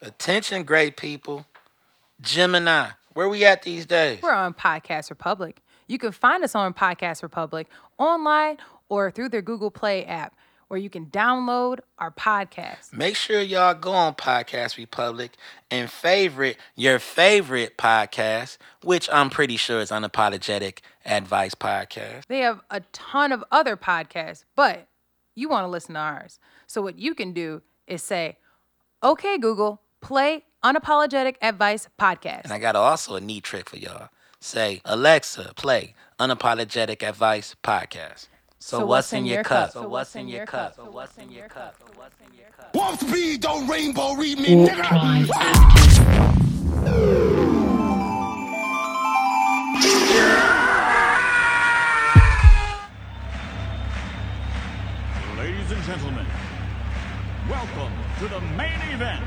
Attention, great people. Gemini, where we at these days? We're on Podcast Republic. You can find us on Podcast Republic online or through their Google Play app, where you can download our podcast. Make sure y'all go on Podcast Republic and favorite your favorite podcast, which I'm pretty sure is Unapologetic Advice Podcast. They have a ton of other podcasts, but you want to listen to ours. So what you can do is say, "Okay, Google, play Unapologetic Advice Podcast." And I got also a neat trick for y'all. Say, Alexa, play Unapologetic Advice Podcast. So, what's, in your cup? So what's in your cup? So what's in your cup? So what's in your cup? Warp speed, don't rainbow read me, nigga. Ladies and gentlemen, welcome to the main event.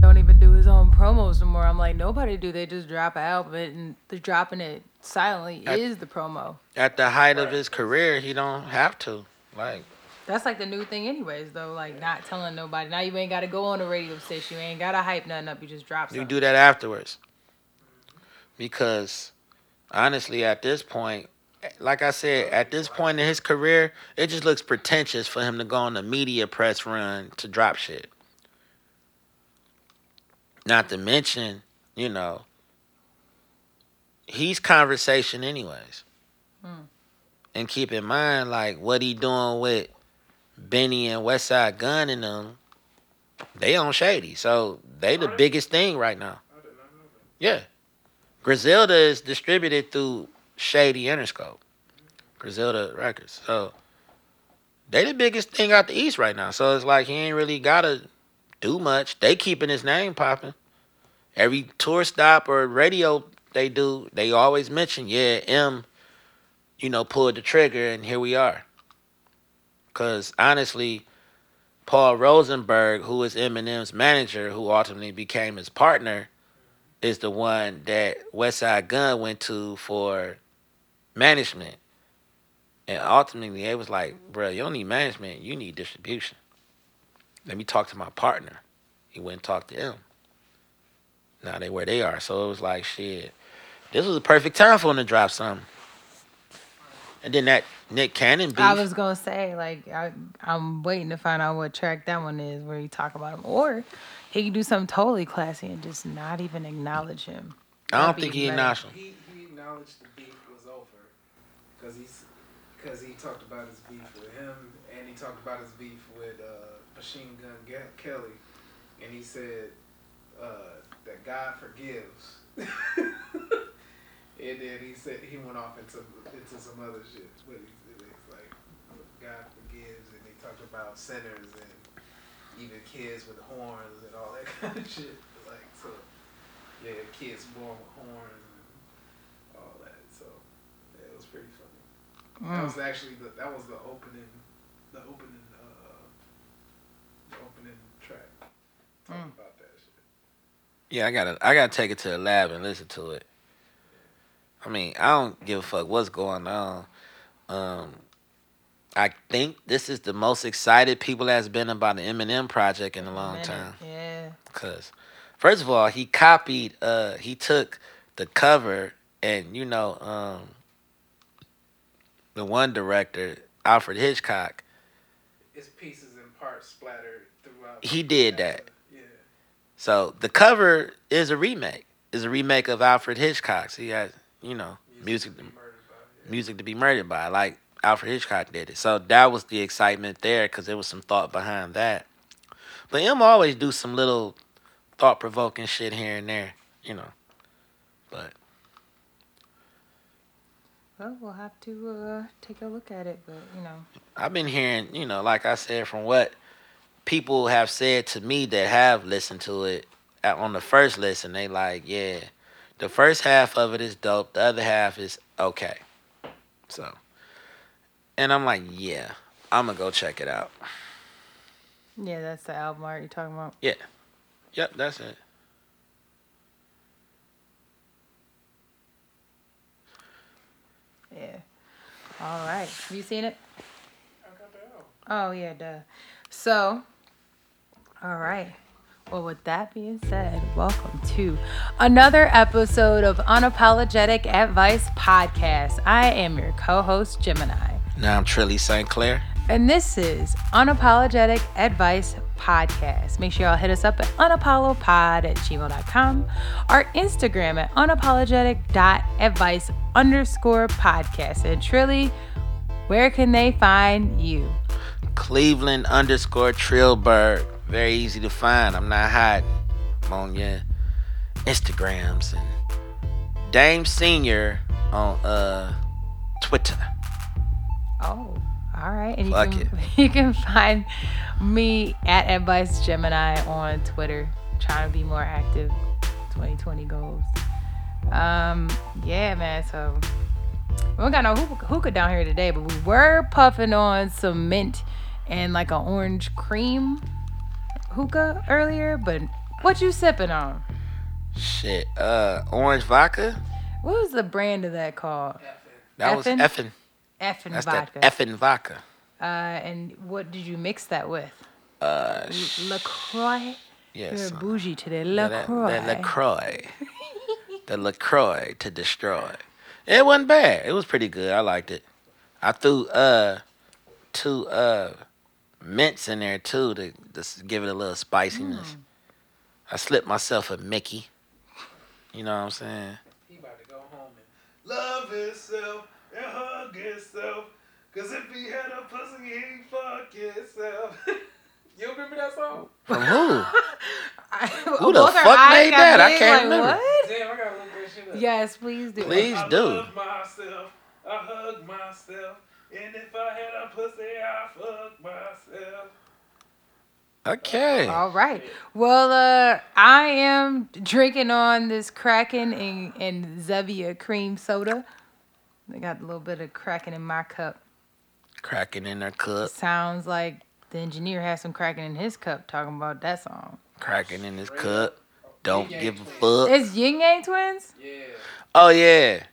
Don't even do his own promos no more. I'm like, nobody do. They just drop an album and the dropping it silently I- is the promo. At the height of his career, he don't have to. Like, That's like the new thing, anyways. Though, like not telling nobody. Now you ain't got to go on the radio station. You ain't got to hype nothing up. You just drop you do that afterwards. Because honestly, at this point, like I said, at this point in his career, it just looks pretentious for him to go on the media press run to drop shit. Not to mention, you know, he's conversation anyways. Hmm. And keep in mind, like what he doing with Benny and Westside Gun and them, they on shady. So they the biggest thing right now. Yeah. Griselda is distributed through Shady Interscope. Griselda Records. So they the biggest thing out the East right now. So it's like he ain't really gotta do much. They keeping his name popping. Every tour stop or radio they do, they always mention, yeah, M, you know, pulled the trigger and here we are. Cause honestly, Paul Rosenberg, who is Eminem's manager, who ultimately became his partner, is the one that Westside Gun went to for management. And ultimately, they was like, bro, you don't need management, you need distribution. Let me talk to my partner. He went and talked to him. Now they where they are. So it was like, shit, this was a perfect time for him to drop something. And then that Nick Cannon beef. I was gonna say like I, I'm waiting to find out what track that one is where you talk about him, or he could do something totally classy and just not even acknowledge him. I don't think he acknowledged him. He, he acknowledged the beef was over because he's because he talked about his beef with him and he talked about his beef with uh, Machine Gun Kelly, and he said uh, that God forgives. and then he said he went off into into some other shit. But he's, he's like God forgives, and they talked about sinners and even kids with horns and all that kind of shit. Like so. Yeah, kids born with horns and all that. So yeah, it was pretty funny. That was actually the that was the opening, the opening, uh, the opening track. Talking Mm. about that shit. Yeah, I gotta I gotta take it to the lab and listen to it. I mean, I don't give a fuck what's going on. Um I think this is the most excited people has been about the Eminem project in a long Minute. time. Yeah. Cause first of all, he copied uh he took the cover and you know, um the one director, Alfred Hitchcock, It's pieces and parts splattered throughout. He did that. Yeah. So the cover is a remake. Is a remake of Alfred Hitchcock's. He has, you know, music to be murdered by. Music to be murdered by, like Alfred Hitchcock did it. So that was the excitement there because there was some thought behind that. But him always do some little thought provoking shit here and there, you know. But Well, we'll have to uh, take a look at it, but you know, I've been hearing, you know, like I said, from what people have said to me that have listened to it uh, on the first listen, they like, yeah, the first half of it is dope, the other half is okay. So, and I'm like, yeah, I'm gonna go check it out. yeah, that's the album art you're talking about. Yeah, yep, that's it. Yeah. All right. Have you seen it? I got that out. Oh yeah, duh. So All right. Well, with that being said, welcome to another episode of Unapologetic Advice Podcast. I am your co host, Gemini. Now I'm Trilly St. Clair. And this is Unapologetic Advice Podcast. Make sure y'all hit us up at unapollopod at gmail.com, our Instagram at unapologetic.advice underscore podcast. And Trilly, where can they find you? Cleveland underscore Trillberg. Very easy to find. I'm not hiding. I'm on your Instagrams and Dame Senior on uh Twitter. Oh, all right. And Fuck you can, you can find me at Advice Gemini on Twitter, trying to be more active. 2020 goals. Um, yeah, man. So we don't got no hookah, hookah down here today, but we were puffing on some mint and like an orange cream hookah earlier. But what you sipping on? Shit. Uh orange vodka? What was the brand of that called? That was Effin'? effing. Effin' That's vodka. that effing vodka. uh, and what did you mix that with? Uh sh- LaCroix? yes. You're bougie today. Yeah, LaCroix. That, that LaCroix. the LaCroix to destroy. It wasn't bad. It was pretty good. I liked it. I threw uh two uh mints in there too to just give it a little spiciness. Mm. I slipped myself a Mickey. You know what I'm saying? He about to go home and love himself and hug himself. Cause if he had a pussy, he'd fuck himself. you remember that song? From who? Who the fuck made that? I can't remember. What? Damn, I gotta look that shit up. Yes, please do. Please I do. love myself. I hug myself. And if I had a pussy, I fuck myself. Okay. All right. Well, uh, I am drinking on this Kraken and, and Zevia cream soda. I got a little bit of Kraken in my cup. Cracking in their cup, Sounds like the engineer has some Kraken in his cup talking about that song. cracking in his cup. Don't Yin give a Yang fuck. It's Yin Yang Twins? Yeah. Oh yeah.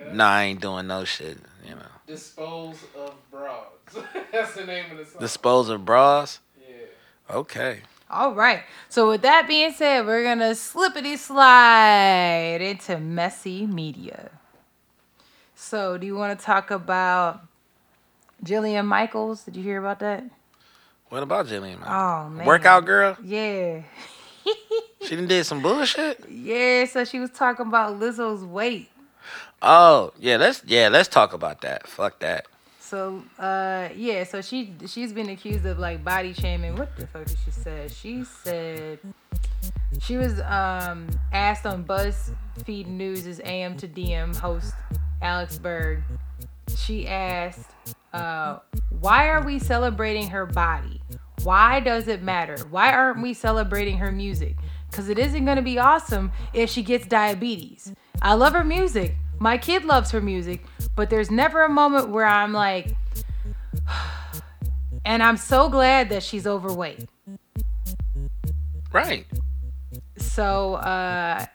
Yeah. Nah, I ain't doing no shit. You know. Dispose of Bras. That's the name of the song. Dispose of bras. yeah. Okay. All right. So with that being said, we're gonna slippity slide into messy media. So do you want to talk about Jillian Michaels? Did you hear about that? What about Jillian? man? Oh man. Workout girl? Yeah. She done did some bullshit. Yeah, so she was talking about Lizzo's weight. Oh yeah, let's yeah let's talk about that. Fuck that. So uh yeah, so she she's been accused of like body shaming. What the fuck did she say? She said she was um asked on BuzzFeed News' AM to DM host Alex Berg. She asked, uh, why are we celebrating her body? Why does it matter? Why aren't we celebrating her music? Because it isn't going to be awesome if she gets diabetes. I love her music. My kid loves her music, but there's never a moment where I'm like, and I'm so glad that she's overweight. Right. So uh,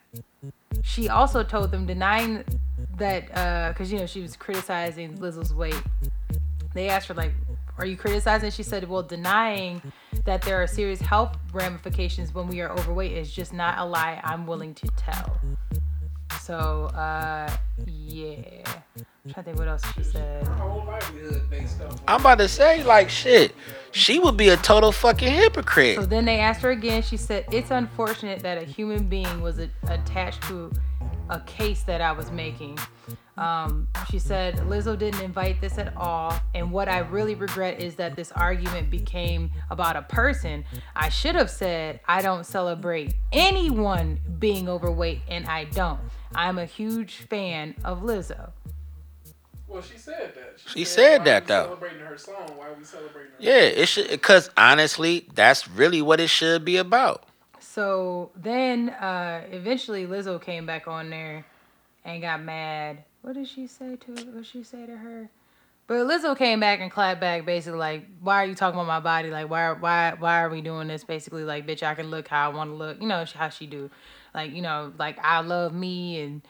she also told them denying that because you know she was criticizing Lizzo's weight. They asked her like, "Are you criticizing?" She said, "Well, denying that there are serious health ramifications when we are overweight is just not a lie I'm willing to tell." So uh, yeah, I'm trying to think what else she said. Her whole livelihood based off. I'm about to say like shit. She would be a total fucking hypocrite. So then they asked her again. She said, It's unfortunate that a human being was a- attached to a case that I was making. Um, she said, Lizzo didn't invite this at all. And what I really regret is that this argument became about a person. I should have said, I don't celebrate anyone being overweight, and I don't. I'm a huge fan of Lizzo. Well, she said that. She said why that, though. Celebrating her song. Why are we celebrating her? Yeah, it should because honestly, that's really what it should be about. So then uh eventually Lizzo came back on there and got mad. What did she say to what did she say to her? But Lizzo came back and clapped back basically like, why are you talking about my body? Like why why why are we doing this? Basically like bitch I can look how I want to look. You know how she do. Like, you know, like I love me and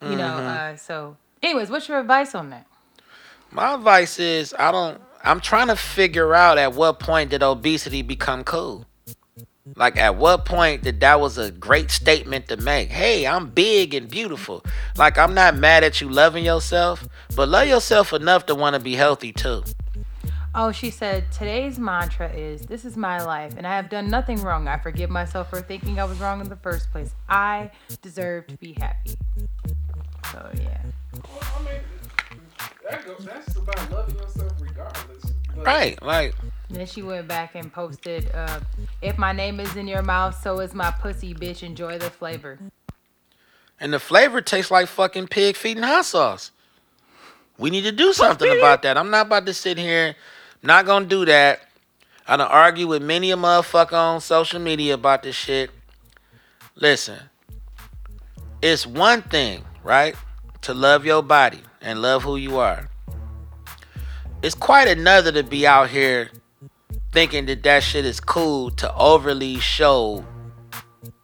you know, uh so anyways, what's your advice on that? My advice is I don't I'm trying to figure out at what point did obesity become cool. Like, at what point did that was a great statement to make? Hey, I'm big and beautiful. Like, I'm not mad at you loving yourself, but love yourself enough to want to be healthy too. Oh, she said, today's mantra is, This is my life, and I have done nothing wrong. I forgive myself for thinking I was wrong in the first place. I deserve to be happy. So, yeah. Well, I mean, that goes, that's about loving yourself regardless. But Right. Like, Then she went back and posted, uh, If my name is in your mouth, so is my pussy, bitch. Enjoy the flavor. and the flavor tastes like fucking pig feet and hot sauce. We need to do something about that. I'm not about to sit here. Not gonna do that. I done argue with many a motherfucker on social media about this shit. Listen, it's one thing, right, to love your body and love who you are. It's quite another to be out here thinking that that shit is cool to overly show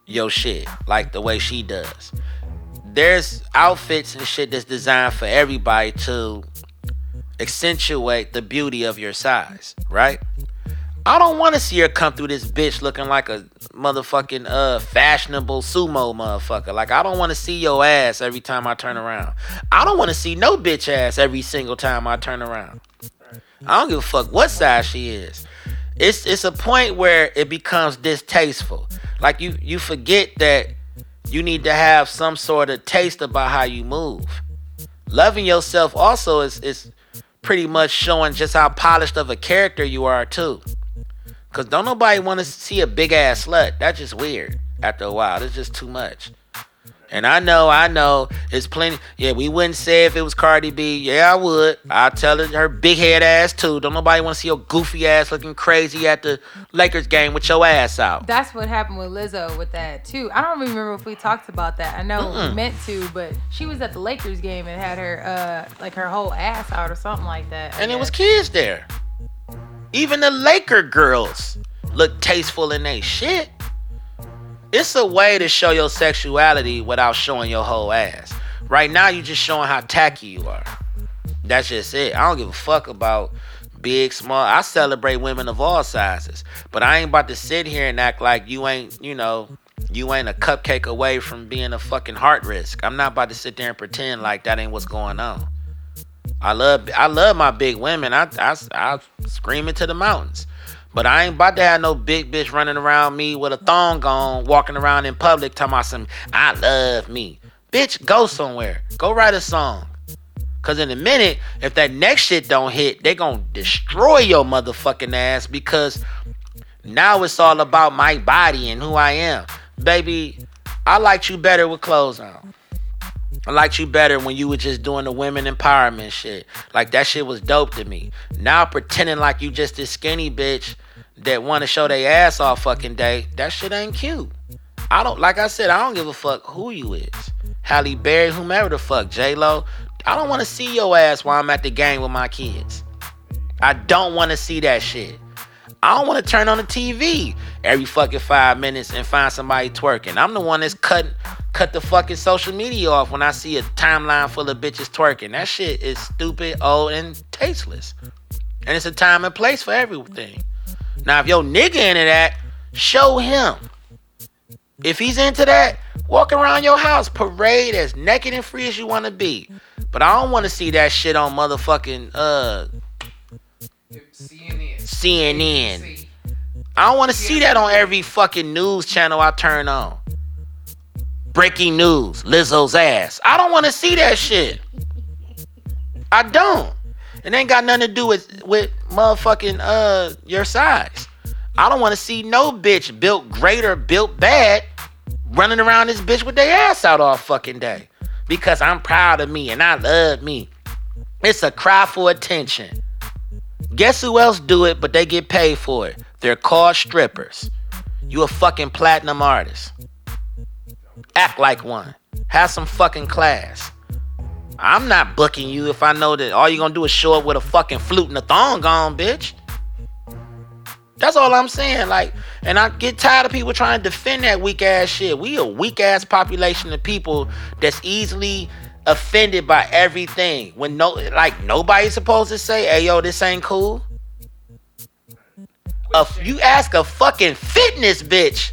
your shit like the way she does. There's outfits and shit that's designed for everybody to accentuate the beauty of your size, right? I don't want to see her come through this bitch looking like a motherfucking uh fashionable sumo motherfucker. Like I don't want to see your ass every time I turn around. I don't want to see no bitch ass every single time I turn around. I don't give a fuck what size she is. It's it's a point where it becomes distasteful. Like you you forget that you need to have some sort of taste about how you move. Loving yourself also is is pretty much showing just how polished of a character you are too. Cause don't nobody want to see a big ass slut. That's just weird. After a while, it's just too much. And I know, I know, it's plenty. Yeah, we wouldn't say if it was Cardi B. Yeah, I would. I'll tell her her big head ass too. Don't nobody want to see your goofy ass looking crazy at the Lakers game with your ass out. That's what happened with Lizzo with that too. I don't remember if we talked about that. I know we meant to, but she was at the Lakers game and had her uh like her whole ass out or something like that. I And it was kids there. Even the Laker girls look tasteful in they shit. It's a way to show your sexuality without showing your whole ass. Right now, you're just showing how tacky you are. That's just it. I don't give a fuck about big, small. I celebrate women of all sizes, but I ain't about to sit here and act like you ain't, you know, you ain't a cupcake away from being a fucking heart risk. I'm not about to sit there and pretend like that ain't what's going on. I love I love my big women. I I, I scream it to the mountains. But I ain't about to have no big bitch running around me with a thong on, walking around in public talking about some I love me. Bitch, go somewhere. Go write a song. Cause in a minute, if that next shit don't hit, they gonna destroy your motherfucking ass because now it's all about my body and who I am. Baby, I liked you better with clothes on. I liked you better when you were just doing the women empowerment shit. Like that shit was dope to me. Now pretending like you just this skinny bitch that want to show their ass all fucking day, that shit ain't cute. I don't like I said, I don't give a fuck who you is. Halle Berry, whomever the fuck, J Lo. I don't want to see your ass while I'm at the game with my kids. I don't want to see that shit. I don't want to turn on the TV every fucking five minutes and find somebody twerking. I'm the one that's cut cut the fucking social media off when I see a timeline full of bitches twerking. That shit is stupid, old, and tasteless. And it's a time and place for everything. Now, if your nigga into that, show him. If he's into that, walk around your house, parade as naked and free as you want to be. But I don't want to see that shit on motherfucking uh CNN. CNN. I don't want to see that on every fucking news channel I turn on. Breaking news, Lizzo's ass. I don't want to see that shit. I don't. It ain't got nothing to do with with motherfucking uh your size. I don't want to see no bitch built great or built bad running around this bitch with their ass out all fucking day. Because I'm proud of me and I love me. It's a cry for attention. Guess who else do it, but they get paid for it? They're called strippers. You a fucking platinum artist. Act like one. Have some fucking class. I'm not booking you if I know that all you're gonna do is show up with a fucking flute and a thong on, bitch. That's all I'm saying. Like, and I get tired of people trying to defend that weak ass shit. We a weak ass population of people that's easily offended by everything. When no like nobody's supposed to say, hey yo, this ain't cool. a you ask a fucking fitness bitch.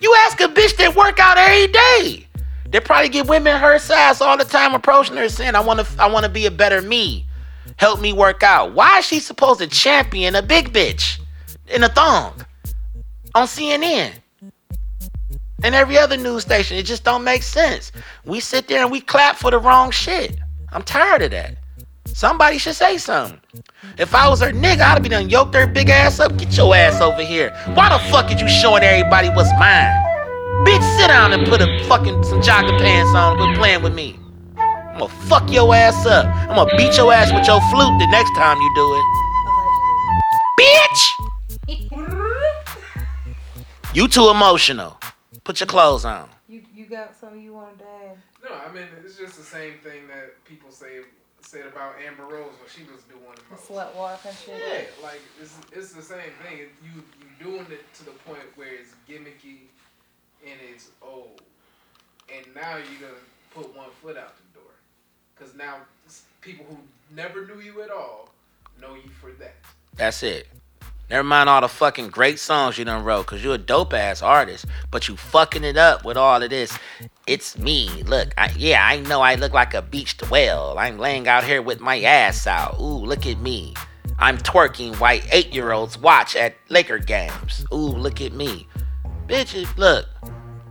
You ask a bitch that work out every day. They probably get women her size all the time approaching her saying, "I want to, I want to be a better me. Help me work out." Why is she supposed to champion a big bitch in a thong on CNN and every other news station? It just don't make sense. We sit there and we clap for the wrong shit. I'm tired of that. Somebody should say something. If I was her nigga, I'd be done yoked her big ass up. Get your ass over here. Why the fuck is you showing everybody what's mine? Bitch, sit down and put a fucking some jogger pants on and quit playing with me. I'm gonna fuck your ass up. I'm gonna beat your ass with your flute the next time you do it. Bitch! You too emotional. Put your clothes on. You you got something you want to add? No, I mean it's just the same thing that people say said about Amber Rose when she was doing the The most. slut walk and shit. Yeah, like it's it's the same thing. You you doing it to the point where it's gimmicky and it's old, and now you're gonna put one foot out the door, because now people who never knew you at all know you for that. That's it. Never mind all the fucking great songs you done wrote, cause you're a dope ass artist, but you fucking it up with all of this. It's me. Look, I, yeah, I know I look like a beached whale. I'm laying out here with my ass out. Ooh, look at me. I'm twerking white eight year olds watch at Laker games. Ooh, look at me. Bitches, look.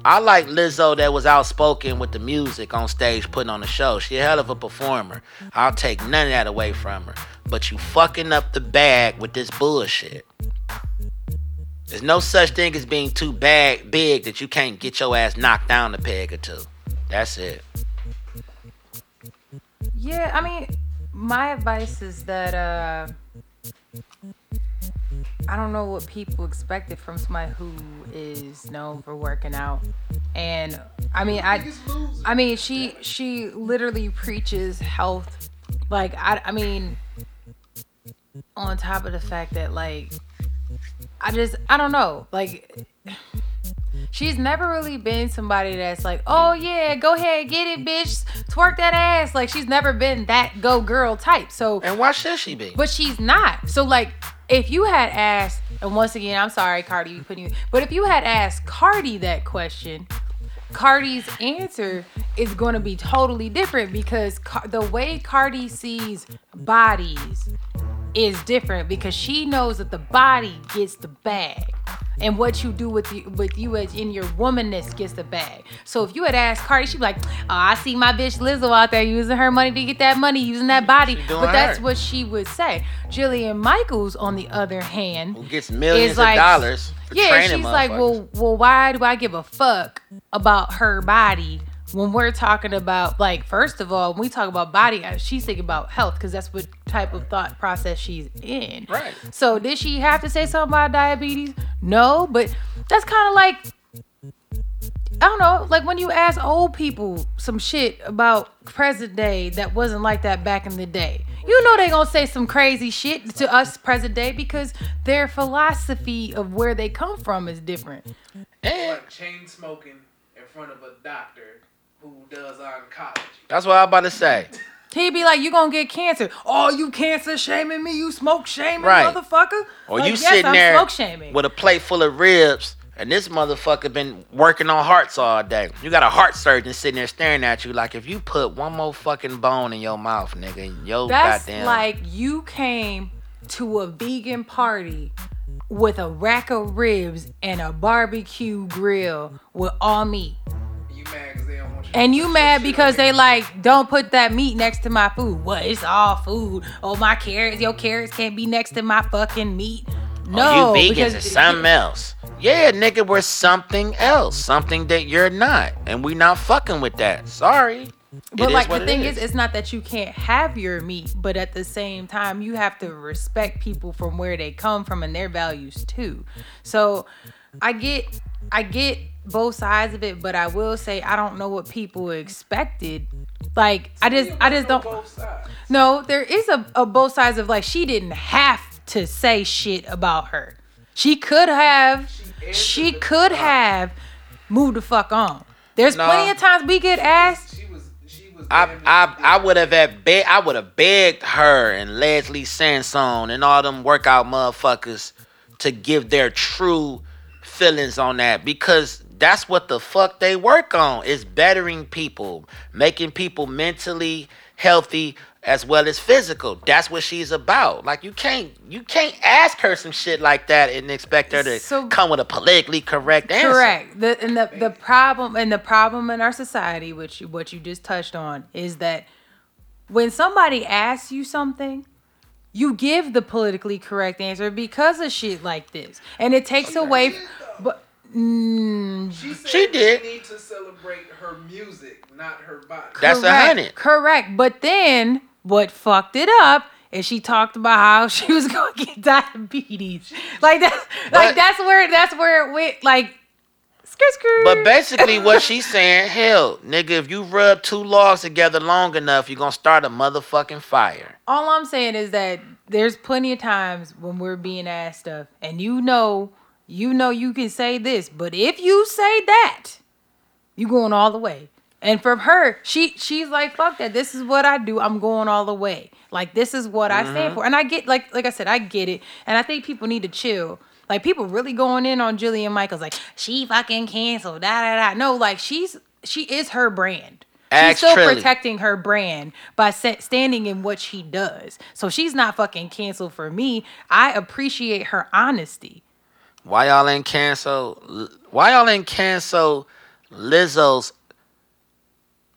I like Lizzo that was outspoken with the music on stage putting on the show. She a hell of a performer. I'll take none of that away from her. But you fucking up the bag with this bullshit. There's no such thing as being too bag big that you can't get your ass knocked down a peg or two. That's it. Yeah, I mean, my advice is that uh I don't know what people expected from somebody who is known for working out. And I mean, I I mean, she she literally preaches health. Like I I mean on top of the fact that like I just I don't know. Like she's never really been somebody that's like, "Oh yeah, go ahead, get it, bitch. Twerk that ass." Like she's never been that go girl type. So And why should she be? but she's not. So like, if you had asked, and once again, I'm sorry, Cardi, we putting you. But if you had asked Cardi that question, Cardi's answer is going to be totally different because Car- the way Cardi sees bodies is different because she knows that the body gets the bag. And what you do with you with you as in your womanness gets the bag. So if you had asked Cardi, she'd be like, "Oh, I see my bitch Lizzo out there using her money to get that money, using that body." But that's her. what she would say. Jillian Michaels, on the other hand, Who gets millions like- of dollars for yeah, she's like, well, well, why do I give a fuck about her body when we're talking about like, first of all, when we talk about body, she's thinking about health because that's what type of thought process she's in. Right. So did she have to say something about diabetes? No, but that's kind of like. I don't know, like when you ask old people some shit about present day that wasn't like that back in the day. You know they gonna say some crazy shit to us present day because their philosophy of where they come from is different. And Like chain smoking in front of a doctor who does oncology. that's what I'm about to say. He'd be like, "You gonna get cancer? Oh, you cancer shaming me? You smoke shaming, Right. motherfucker? Or Like, you yes, sitting I'm there smoke shaming. with a plate full of ribs, and this motherfucker been working on hearts all day. You got a heart surgeon sitting there staring at you like if you put one more fucking bone in your mouth, nigga, yo That's goddamn. like you came to a vegan party with a rack of ribs and a barbecue grill with all meat. You mad because they don't want you. And you mad because they like don't put that meat next to my food. What? It's all food. Oh, my carrots, your carrots can't be next to my fucking meat. No, oh, you vegans is something else. Yeah, nigga, we're something else, something that you're not, and we not fucking with that. Sorry. But It is like the thing is. it's not that you can't have your meat, but at the same time, you have to respect people from where they come from and their values too. So, I get, I get both sides of it, but I will say I don't know what people expected. Like I just, I just don't. Both sides. No, there is a, a both sides of like she didn't have to say shit about her. She could have, answered she could fuck. have moved the fuck on. There's Nah. plenty of times we get asked. She was. She was. I I I would have had be- I would have begged her and Leslie Sansone and all them workout motherfuckers to give their true feelings on that because that's what the fuck they work on is bettering people, making people mentally healthy as well as physical. That's what she's about. Like you can't you can't ask her some shit like that and expect her to So- come with a politically correct answer. Correct. The and the the problem and the problem in our society, which what you just touched on, is that when somebody asks you something, you give the politically correct answer because of shit like this, and it takes away. But mm, She said She did. need to celebrate her music, not her body. That's a correct, hundred. Correct. But then what fucked it up is she talked about how she was gonna get diabetes. Like that's But- like that's where that's where it went. Like skirt skirt. But basically, what she's saying, hell, nigga, if you rub two logs together long enough, you're gonna start a motherfucking fire. all I'm saying is that there's plenty of times when we're being asked stuff, and you know, you know, you can say this, but if you say that, you going all the way. And from her, she she's like, fuck that. This is what I do. I'm going all the way. Like this is what I stand mm-hmm. for. And I get like like I said, I get it. And I think people need to chill. Like people really going in on Jillian Michaels, like she fucking canceled. Da da da. No, like she's she is her brand. She's still protecting her brand by standing in what she does. So she's not fucking canceled for me. I appreciate her honesty. Why y'all ain't cancel? Why y'all ain't cancel Lizzo's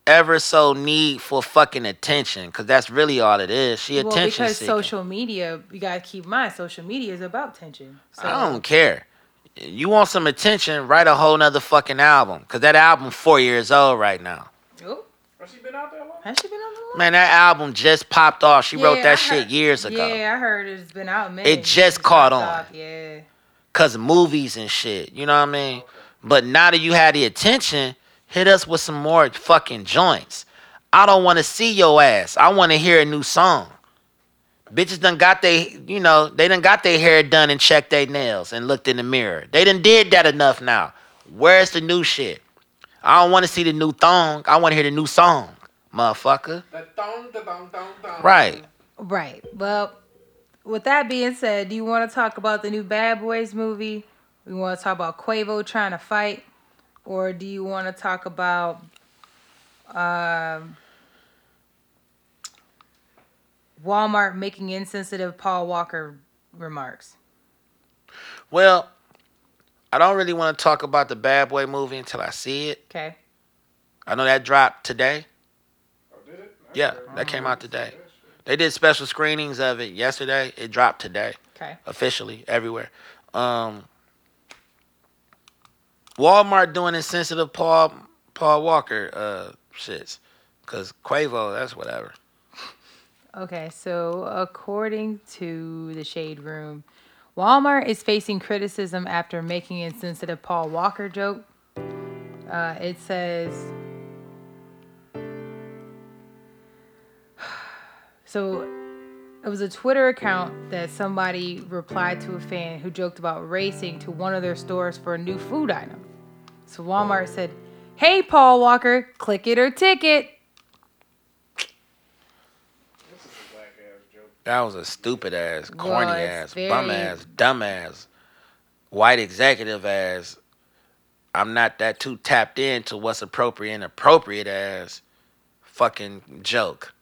ever so need for fucking attention? Cause that's really all it is. She Well, attention because seeking. social media, you gotta keep in mind, social media is about attention. So I don't care. You want some attention? Write a whole nother fucking album. Cause that album four years old right now. Oh, Has she been out that long? has she been on the line? Man, that album just popped off. She wrote that I shit years ago. Yeah, I heard it's been out. Minute. It just caught on. Yeah. Cause of movies and shit. You know what I mean? But now that you had the attention, hit us with some more fucking joints. I don't want to see your ass. I want to hear a new song. Bitches done got they, you know, they done got their hair done and checked their nails and looked in the mirror. They done did that enough now. Where's the new shit? I don't want to see the new thong. I want to hear the new song, motherfucker. That thong, da thong, thong, thong. Right. Right. Well, with that being said, do you want to talk about the new Bad Boys movie? We want to talk about Quavo trying to fight, or do you want to talk about um, Walmart making insensitive Paul Walker remarks? Well, I don't really want to talk about the Bad Boy movie until I see it. Okay. I know that dropped today. Oh, did it? I Yeah, never that came out today. They did special screenings of it yesterday. It dropped today, Okay. officially everywhere. Um, Walmart doing insensitive Paul Paul Walker uh shits, cause Quavo that's whatever. Okay, so according to the Shade Room, Walmart is facing criticism after making insensitive Paul Walker joke. Uh, it says, so it was a Twitter account that somebody replied to a fan who joked about racing to one of their stores for a new food item. So Walmart said, "Hey Paul Walker, click it or ticket." This is a black ass joke. That was a stupid ass, corny Well, ass, very- bum ass, dumb ass, white executive ass. I'm not that too tapped into what's appropriate and appropriate ass fucking joke.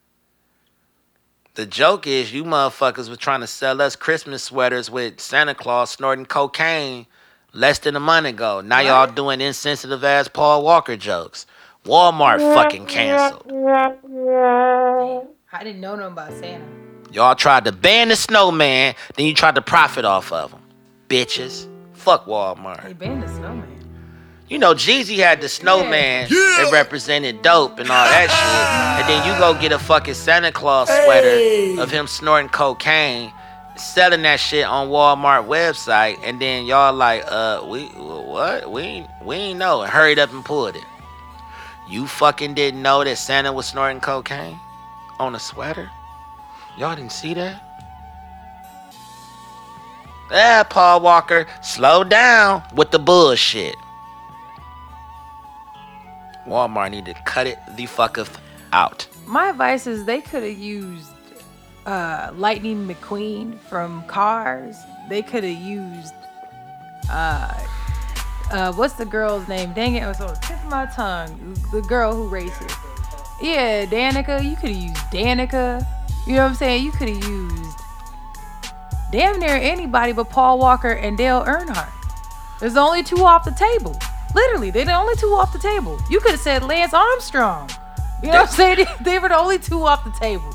The joke is you motherfuckers were trying to sell us Christmas sweaters with Santa Claus snorting cocaine less than a month ago. Now y'all doing insensitive ass Paul Walker jokes. Walmart fucking canceled. Damn, I didn't know nothing about Santa. Y'all tried to ban the snowman, then you tried to profit off of him. Bitches. Fuck Walmart. They banned the snowman. You know, Jeezy had the snowman that represented dope and all that shit. And then you go get a fucking Santa Claus sweater of him snorting cocaine, selling that shit on Walmart website, and then y'all like, uh, we what? We ain't, we ain't know. And hurried up and pulled it. You fucking didn't know that Santa was snorting cocaine on a sweater? Y'all didn't see that? Yeah, Paul Walker, slow down with the bullshit. Walmart need to cut it the fuck out. My advice is they could have used uh, Lightning McQueen from Cars they could have used uh uh what's the girl's name? Dang it, it was on the tip of my tongue. The girl who races. Yeah, Danica. You could have used Danica. You know what I'm saying? You could have used damn near anybody but Paul Walker and Dale Earnhardt. There's only two off the table. Literally, they're the only two off the table. You could have said Lance Armstrong. You know what I'm saying? They were the only two off the table.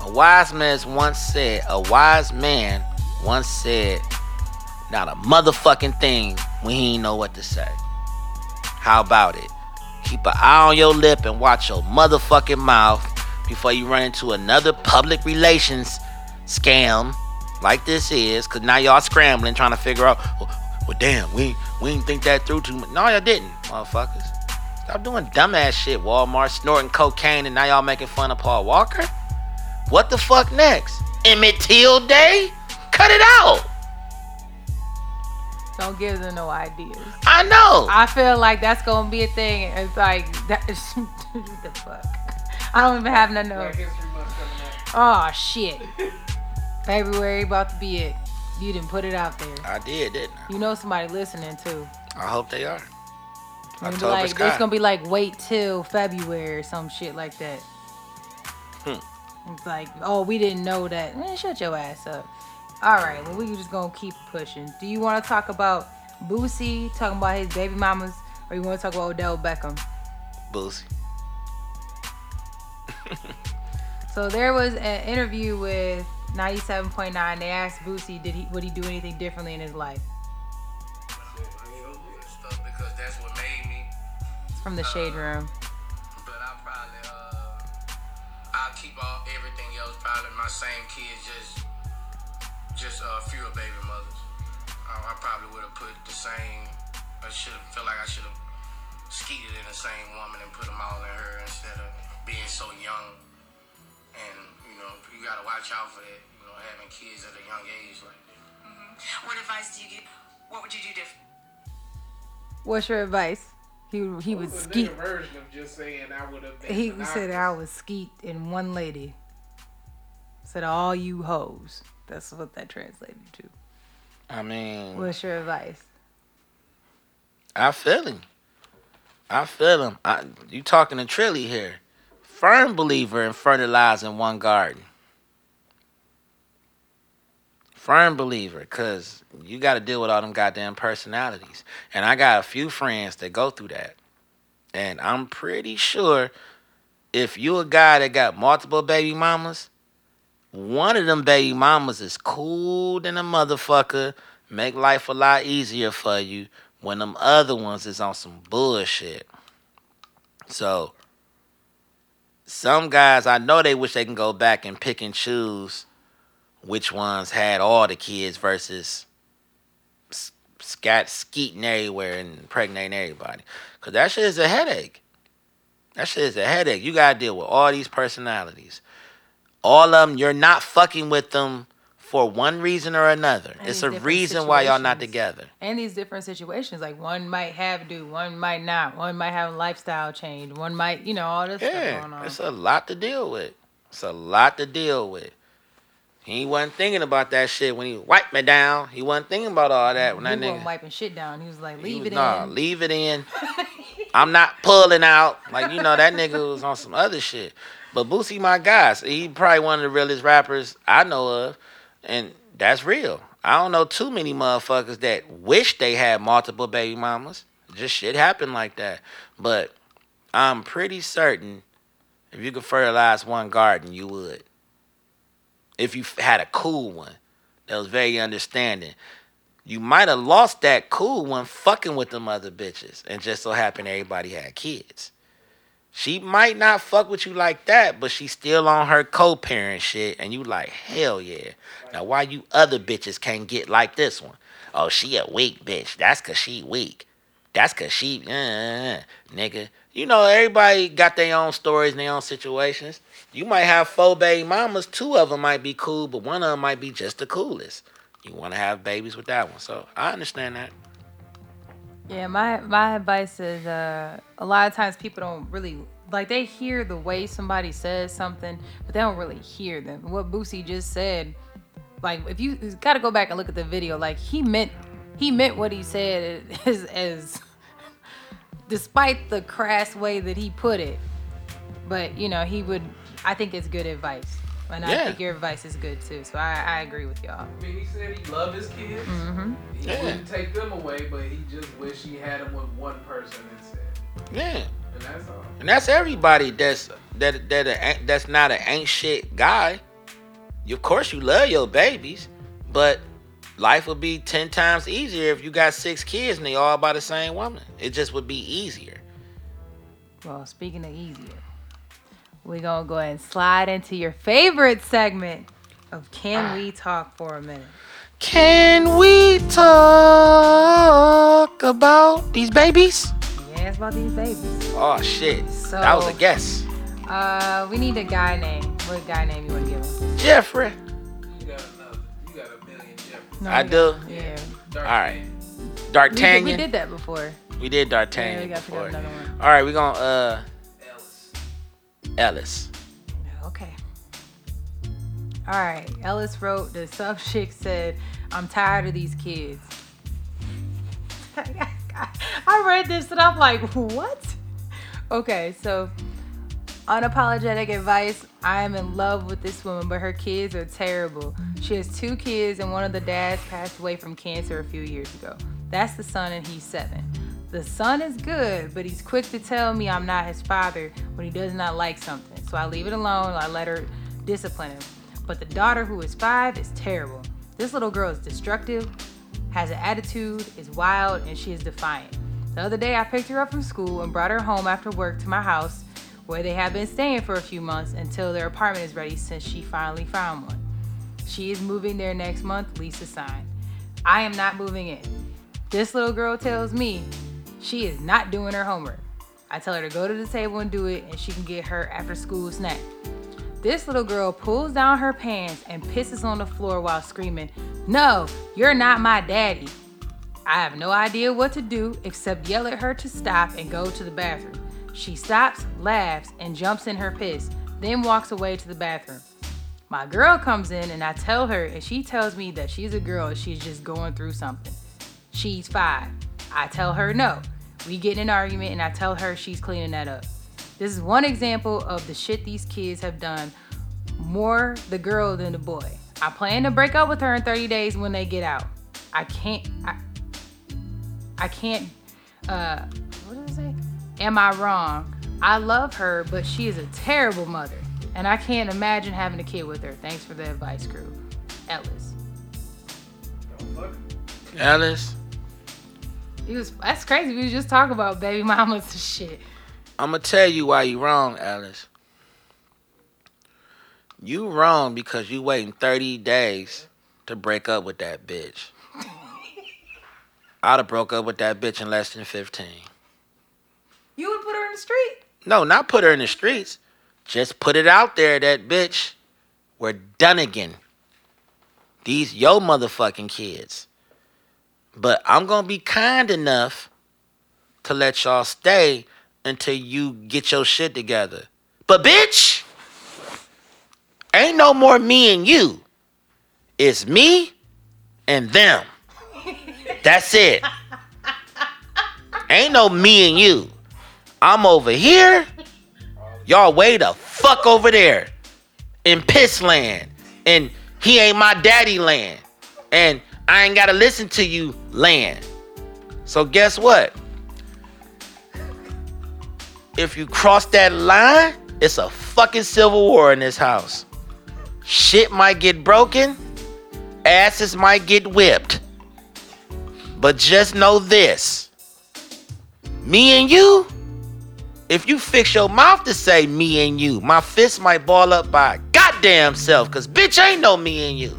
A wise man once said, a wise man once said, not a motherfucking thing when he ain't know what to say. How about it? Keep an eye on your lip and watch your motherfucking mouth before you run into another public relations scam like this is, cause now y'all scrambling trying to figure out, well, well damn, we we didn't think that through too much. No, y'all didn't, motherfuckers. Stop doing dumbass shit, Walmart, snorting cocaine, and now y'all making fun of Paul Walker? What the fuck next? Emmett Till Day? Cut it out! Don't give them no ideas. I know. I feel like that's gonna be a thing. It's like that is what the fuck? I don't even have nothing. Black To, History Month coming up. oh shit! February about to be it. You didn't put it out there. I did, didn't I? You know somebody listening too. I hope they are. Be October like, Sky. it's gonna be like wait till February or some shit like that. Hmm. It's like, oh, we didn't know that. Man, shut your ass up. All right, well, we just gonna keep pushing. Do you want to talk about Boosie talking about his baby mamas, or you want to talk about Odell Beckham? Boosie. So there was an interview with 97.9. They asked Boosie, did he would he do anything differently in his life? stuff because that's what made me. It's from the Shade Room. But I probably uh, I'll keep all everything else. Probably my same kids, just just uh, fewer baby mothers. I, I probably would have put the same. I should have felt like I should have skeeted in the same woman and put them all in her instead of being so young. And know, you gotta watch out for that. You know, having kids at a young age like that. Mm-hmm. What advice do you give? What would you do different? What's your advice? He he would What's a skeet. version of just saying I would have been He monogamous? said I was skeet in one lady. Said all you hoes. That's what that translated to. I mean, What's your advice? I feel him. I feel him. I, you talking to Trilly here. Firm believer in fertilizing one garden. Firm believer, because you got to deal with all them goddamn personalities. And I got a few friends that go through that. And I'm pretty sure if you a guy that got multiple baby mamas, one of them baby mamas is cool than a motherfucker, make life a lot easier for you when them other ones is on some bullshit. So some guys I know they wish they can go back and pick and choose which ones had all the kids versus scat skeeting everywhere and impregnating everybody. Cause that shit is a headache. That shit is a headache. You gotta deal with all these personalities. All of them, you're not fucking with them for one reason or another. And it's a reason why y'all not together. And these different situations, like one might have do, one might not, one might have a lifestyle change, one might, you know, all this stuff Yeah, going on. it's a lot to deal with. It's a lot to deal with. He wasn't thinking about that shit when he wiped me down. He wasn't thinking about all that when he that wasn't nigga. wiping shit down. He was like, leave was- it nah, in. leave it in. I'm not pulling out. Like you know, that nigga was on some other shit. But Boosie, my guy, so he probably one of the realest rappers I know of, and that's real. I don't know too many motherfuckers that wish they had multiple baby mamas. Just shit happen like that. But I'm pretty certain if you could fertilize one garden, you would. If you had a cool one that was very understanding, you might have lost that cool one fucking with them other bitches, and just so happened everybody had kids. She might not fuck with you like that, but she still on her co-parent shit, and you like hell yeah. Now why you other bitches can't get like this one? Oh, she a weak bitch. That's cause she weak. That's cause she, uh, nigga. You know, everybody got their own stories and their own situations. You might have four baby mamas. Two of them might be cool, but one of them might be just the coolest. You want to have babies with that one. So I understand that. Yeah, my my advice is uh, a lot of times people don't really like they hear the way somebody says something, but they don't really hear them. What Boosie just said like if you, got to go back and look at the video. Like he meant he meant what he said as as despite the crass way that he put it. But you know he would. I think it's good advice, and I think your advice is good too. So I, I agree with y'all. I mean, he said he loved his kids. Mm-hmm. He Yeah. wouldn't take them away, but he just wish he had them with one person instead. Yeah. And that's all. And that's everybody that's that that a- that's not an ain't shit guy. Of course, you love your babies, but life would be ten times easier if you got six kids and they all by the same woman. It just would be easier. Well, speaking of easier, we're gonna go ahead and slide into your favorite segment of Can We Talk for a Minute? Can we talk about these babies? Yeah, it's about these babies. Oh shit, So, that was a guess. Uh, we need a guy name. What guy name you want to give him? Jeffrey. You got another. You got a million Jeffrey. No, I do. Yeah. All right. Man. We did, we did that before. We did Yeah, D'Artagnan we got to pick before. another one. All right, we're gonna uh Ellis. Ellis. Okay. All right. Ellis wrote the sub chick said, "I'm tired of these kids." I read this and I'm like, what? Okay, so unapologetic advice. I am in love with this woman, but her kids are terrible. She has two kids, and one of the dads passed away from cancer a few years ago. That's the son, and he's seven. The son is good, but he's quick to tell me I'm not his father when he does not like something. So I leave it alone. I let her discipline him. But the daughter, who is five, is terrible. This little girl is destructive, has an attitude, is wild, and she is defiant. The other day, I picked her up from school and brought her home after work to my house, where they have been staying for a few months until their apartment is ready since she finally found one. She is moving there next month, Lisa signed. I am not moving in. This little girl tells me she is not doing her homework. I tell her to go to the table and do it, and she can get her after school snack. This little girl pulls down her pants and pisses on the floor while screaming, No, you're not my daddy. I have no idea what to do except yell at her to stop and go to the bathroom. She stops, laughs, and jumps in her piss, then walks away to the bathroom. My girl comes in and I tell her, and she tells me that she's a girl and she's just going through something. She's five. I tell her no. We get in an argument and I tell her she's cleaning that up. This is one example of the shit these kids have done more the girl than the boy. I plan to break up with her in 30 days when they get out. I can't I, I can't uh what did I say? Am I wrong? I love her, but she is a terrible mother. And I can't imagine having a kid with her. Thanks for the advice, crew. Ellis. Ellis. Was that's crazy. We was just talking about baby mamas and shit. I'm gonna tell you why you wrong, Alice. You wrong because you waiting 30 days to break up with that bitch. I'd have broke up with that bitch in less than 15. You would put her in the street? No, not put her in the streets. Just put it out there that bitch, we're done again. These yo motherfucking kids. But I'm gonna be kind enough to let y'all stay until you get your shit together. But bitch, ain't no more me and you. It's me and them. That's it. Ain't no me and you. I'm over here. Y'all way the fuck over there in piss land. And he ain't my daddy land. And I ain't gotta listen to you land. So guess what? If you cross that line, it's a fucking civil war in this house. Shit might get broken, asses might get whipped. But just know this. Me and you, if you fix your mouth to say me and you, my fist might ball up by goddamn self, cause bitch ain't no me and you.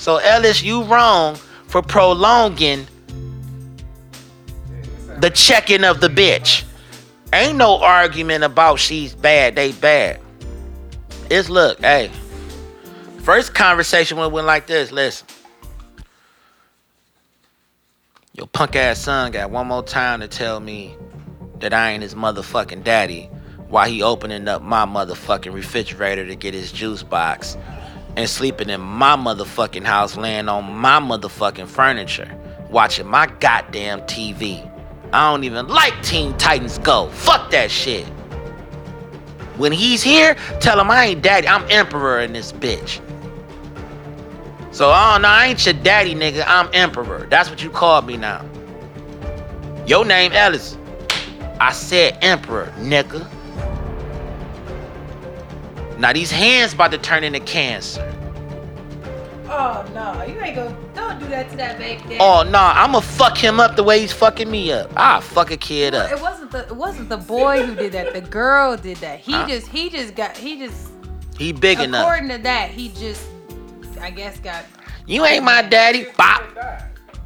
So Ellis, you wrong for prolonging the checking of the bitch. Ain't no argument about she's bad, they bad. It's look, hey. First conversation went, went like this. Listen. Your punk ass son got one more time to tell me that I ain't his motherfucking daddy while he opening up my motherfucking refrigerator to get his juice box and sleeping in my motherfucking house, laying on my motherfucking furniture, watching my goddamn TV. I don't even like Teen Titans Go. Fuck that shit. When he's here, tell him I ain't daddy. I'm emperor in this bitch. So, oh no, I ain't your daddy, nigga. I'm emperor. That's what you call me now. Your name Ellis. I said emperor, nigga. Now these hands about to turn into cancer. Oh no, you ain't go. Don't do that to that baby. daddy. Oh nah, I'ma fuck him up the way he's fucking me up. I'll fuck a kid up. It wasn't the it wasn't the boy who did that. The girl did that. He Huh? just he just got he just He big enough. according to that he just I guess got You ain't my daddy. Bop.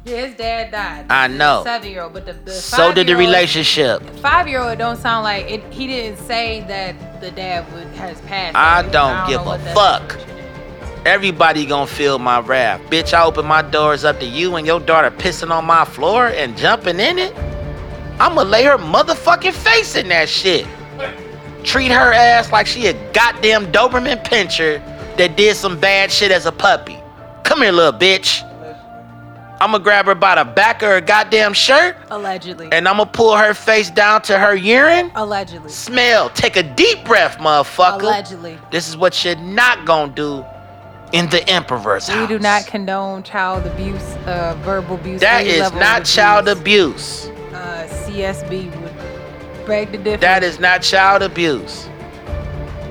Yeah his dad died. I know. Seven year old, but the, the So did the relationship. Five year old don't sound like it. He didn't say that the dad would has passed. I away. don't give a fuck. Everybody gonna feel my wrath. Bitch, I open my doors up to you and your daughter pissing on my floor and jumping in it. I'ma lay her motherfucking face in that shit. Treat her ass like she a goddamn Doberman pinscher that did some bad shit as a puppy. Come here, little bitch. I'ma grab her by the back of her goddamn shirt Allegedly. and I'ma pull her face down to her urine. Allegedly. Smell. Take a deep breath, motherfucker. Allegedly. This is what you're not gonna do in the emperor's We house. do not condone child abuse, uh, verbal abuse. That is not of child abuse. Uh, CSB would break the difference. That is not child abuse.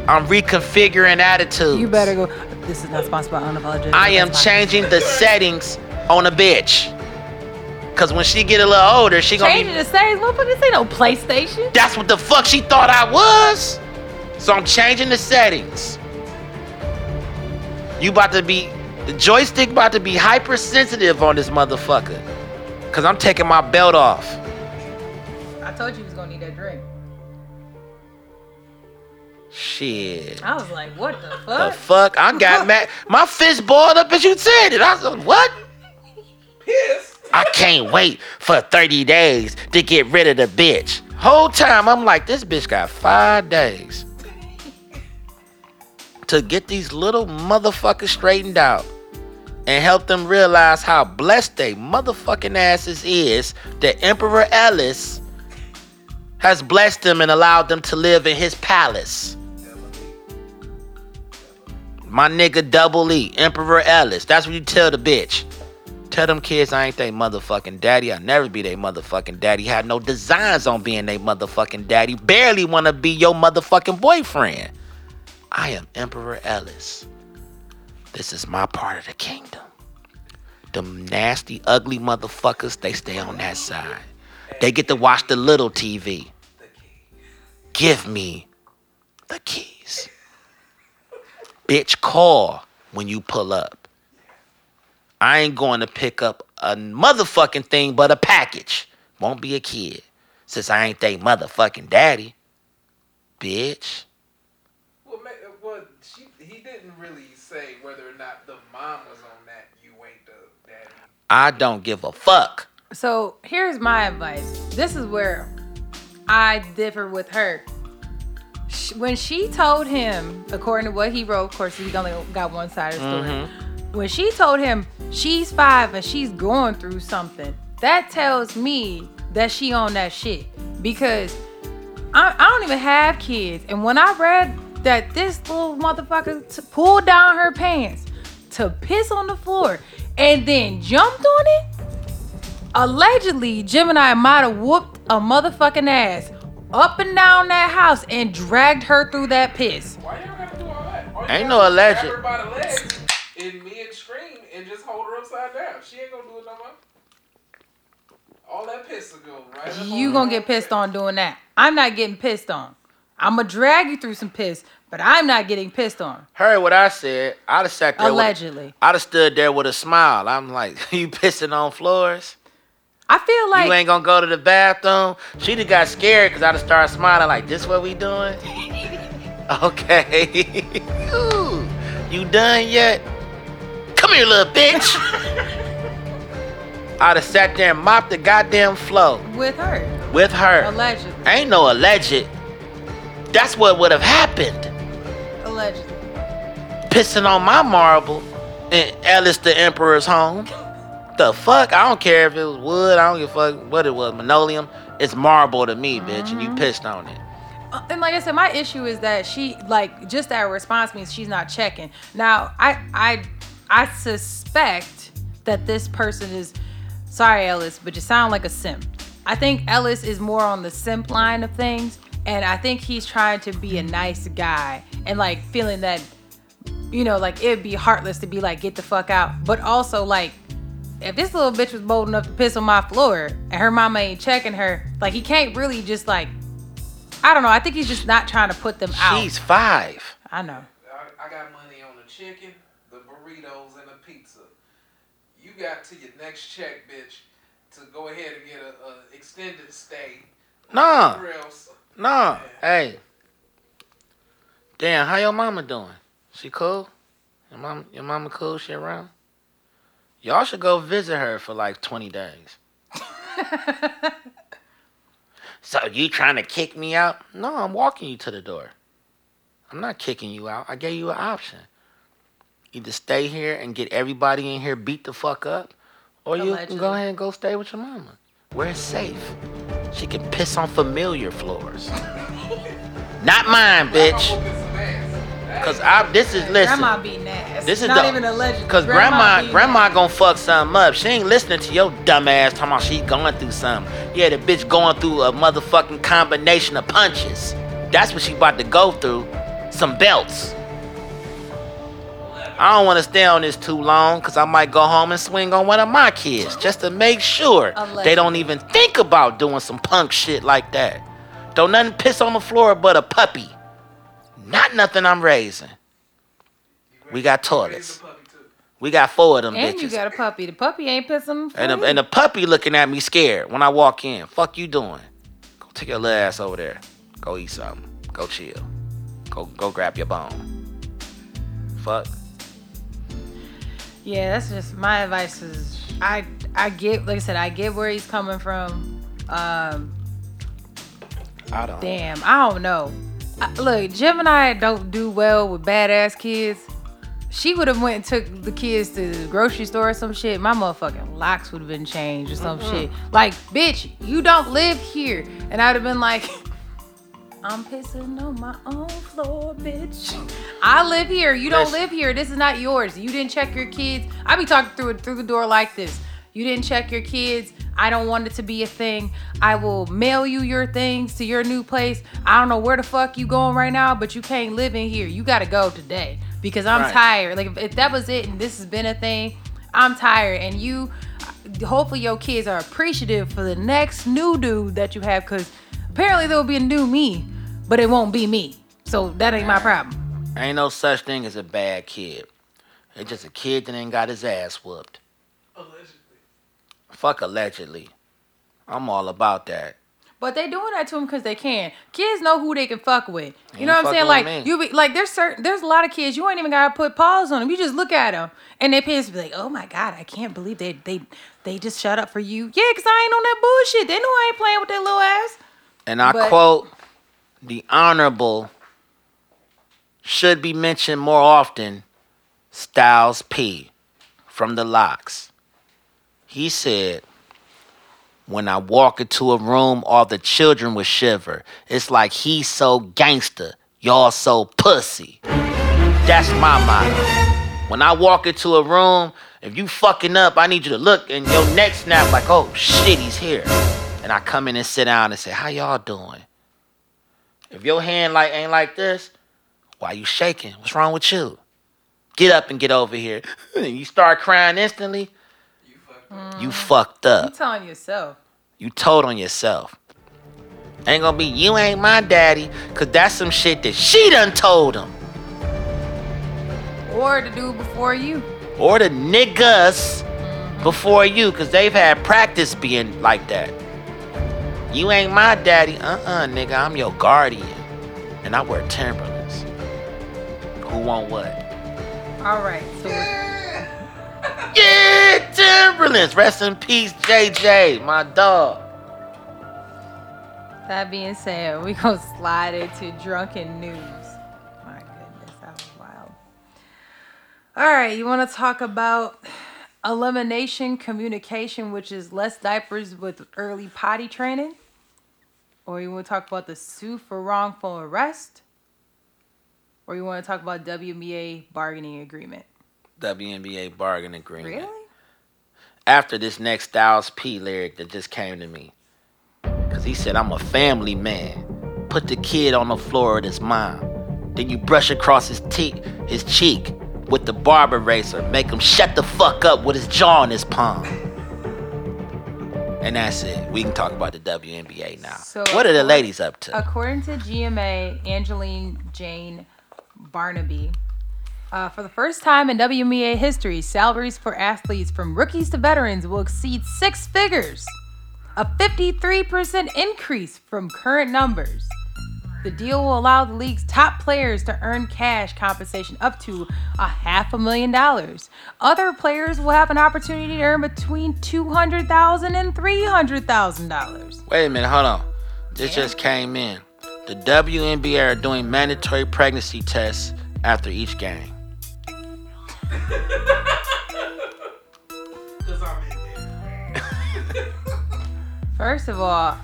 I'm reconfiguring attitudes. You better go. This is not sponsored by Unapologetic. I am changing the settings on a bitch. Cause when she get a little older, she gonna Changing be. the settings, motherfucker. This ain't no PlayStation. That's what the fuck she thought I was. So I'm changing the settings. You about to be the joystick about to be hypersensitive on this motherfucker. Cause I'm taking my belt off. I told you he was gonna need that drink. Shit. I was like, what the fuck? The fuck? I got mad. My fist balled up as you said it. I was like, what? Piss. I can't wait for 30 days to get rid of the bitch. Whole time I'm like, this bitch got five days to get these little motherfuckers straightened out and help them realize how blessed they motherfucking asses is that Emperor Ellis has blessed them and allowed them to live in his palace. My nigga Double E, Emperor Ellis. That's what you tell the bitch. Tell them kids I ain't they motherfucking daddy. I'll never be they motherfucking daddy. Had no designs on being they motherfucking daddy. Barely wanna be your motherfucking boyfriend. I am Emperor Ellis. This is my part of the kingdom. Them nasty, ugly motherfuckers, they stay on that side. They get to watch the little TV. Give me the keys. Bitch, call when you pull up. I ain't going to pick up a motherfucking thing but a package. Won't be a kid. Since I ain't they motherfucking daddy. Bitch. Well, ma- uh, well she, he didn't really say whether or not the mom was on that. You ain't the daddy. I don't give a fuck. So here's my advice. This is where I differ with her. When she told him, according to what he wrote, of course, he only got one side of the story. When she told him she's five and she's going through something, that tells me that she on that shit. Because I, I don't even have kids. And when I read that this little motherfucker t- pulled down her pants to piss on the floor and then jumped on it, allegedly Gemini might have whooped a motherfucking ass up and down that house and dragged her through that piss. Why you don't have to do all that? Ain't no do alleged. Grab her by in mid scream and just hold her upside down. She ain't gonna do it no more. All that piss will go right. You gonna get pissed on doing that. I'm not getting pissed on. I'm gonna drag you through some piss, but I'm not getting pissed on. Heard what I said. I'd have sat there. with- Allegedly. I'd have stood there with a smile. I'm like, you pissing on floors? I feel like you ain't gonna go to the bathroom? She'd have got scared because I'd have started smiling like, this what we doing? okay. Ooh, you done yet? Come here, little bitch. I'd have sat there and mopped the goddamn floor with her. with her. Allegedly. Ain't no alleged. That's what would have happened. Allegedly. pissing on my marble in Ellis the Emperor's home. The fuck? I don't care if it was wood. I don't give a fuck what it was. Linoleum. It's marble to me, bitch, and you pissed on it. Uh, and like I said, my issue is that she like just that response means she's not checking. Now, I I I suspect that this person is sorry, Ellis, but you sound like a simp. I think Ellis is more on the simp line of things, and I think he's trying to be a nice guy and like feeling that you know, like it'd be heartless to be like, get the fuck out. But also like if this little bitch was bold enough to piss on my floor and her mama ain't checking her, like he can't really just like I don't know. I think he's just not trying to put them out. She's five. I know. I, I got money on the chicken, and a pizza. You got to your next check, bitch, to go ahead and get a, a extended stay. Nah, nah. Hey. Damn, how your mama doing? She cool? Your mom, your mama cool? She around? Y'all should go visit her for like 20 days. so you trying to kick me out? No, I'm walking you to the door. I'm not kicking you out. I gave you an option. Either stay here and get everybody in here beat the fuck up, or you can go ahead and go stay with your mama. Where it's safe. She can piss on familiar floors. Not mine, bitch. whooping some ass. Cause I this is listen. Grandma be nasty. This is not the, even alleged. Cause grandma, grandma nasty. gonna fuck something up. She ain't listening to your dumb ass talking about she going through something. Yeah, the bitch going through a motherfucking combination of punches. That's what she about to go through. Some belts. I don't want to stay on this too long because I might go home and swing on one of my kids just to make sure they don't even think about doing some punk shit like that. Don't nothing piss on the floor but a puppy. Not nothing I'm raising. We got toilets. the puppy too. We got four of them And bitches. you got a puppy. The puppy ain't pissing. and, the, and the puppy looking at me scared when I walk in. Fuck you doing? Go take your little ass over there. Go eat something. Go chill. Go go grab your bone. Fuck. Yeah, that's just my advice. Is I I get like I said I get where he's coming from. Um, I don't. damn, I don't know. I, look, Gemini don't do well with badass kids. She would have went and took the kids to the grocery store or some shit. My motherfucking locks would have been changed or some shit. Like, bitch, you don't live here. And I'd have been like, I'm pissing on my own floor, bitch. I live here. You don't live here. This is not yours. You didn't check your kids. I be talking through it through the door like this. You didn't check your kids. I don't want it to be a thing. I will mail you your things to your new place. I don't know where the fuck you going right now, but you can't live in here. You gotta go today because I'm Right. tired. Like if, if that was it and this has been a thing, I'm tired. And you, hopefully your kids are appreciative for the next new dude that you have because apparently there will be a new me, but it won't be me. So that ain't my problem. Ain't no such thing as a bad kid. It's just a kid that ain't got his ass whooped. Allegedly. Fuck allegedly. I'm all about that. But they doing that to them because they can. Kids know who they can fuck with. You Ain't know what I'm saying? Like me. you be like there's certain there's a lot of kids you ain't even gotta put paws on them. You just look at them and they parents be like, oh my god, I can't believe they they they just shut up for you. Yeah, cause I ain't on that bullshit. They know I ain't playing with their little ass. And I But- quote, the honorable should be mentioned more often, Styles P from the LOX. He said, when I walk into a room, all the children would shiver. It's like he's so gangster, y'all so pussy. That's my motto. When I walk into a room, if you fucking up, I need you to look and your neck snap like, oh shit, he's here. And I come in and sit down and say, how y'all doing? If your hand like ain't like this, why you shaking? What's wrong with you? Get up and get over here. And you start crying instantly, You fucked up. you fucked up. You telling yourself. You told on yourself. Ain't gonna be you ain't my daddy, cause that's some shit that she done told him. Or the dude before you. Or the niggas before you, cause they've had practice being like that. You ain't my daddy. Uh-uh, nigga, I'm your guardian. And I wear Timberlands. Who want what? All right. So Yeah, Timberlands. Rest in peace, JJ, my dog. that being said, we gonna slide into drunken news. My goodness, that was wild. All right, you want to talk about elimination communication, which is less diapers with early potty training? Or you want to talk about the sue for wrongful arrest? Or you want to talk about WNBA bargaining agreement? WNBA bargaining agreement. Really? After this next Styles P lyric that just came to me. Cause he said, I'm a family man. Put the kid on the floor of his mom. Then you brush across his teeth, his cheek with the barber razor. Make him shut the fuck up with his jaw in his palm. And that's it. We can talk about the WNBA now. So what are the ladies up to? According to GMA, Angeline Jane Barnaby, uh, for the first time in WNBA history, salaries for athletes from rookies to veterans will exceed six figures, a 53% increase from current numbers. The deal will allow the league's top players to earn cash compensation up to a half a million dollars. Other players will have an opportunity to earn between $200,000 and $300,000. Wait a minute, hold on. This just came in. The WNBA are doing mandatory pregnancy tests after each game. Cause I'm in there. First of all,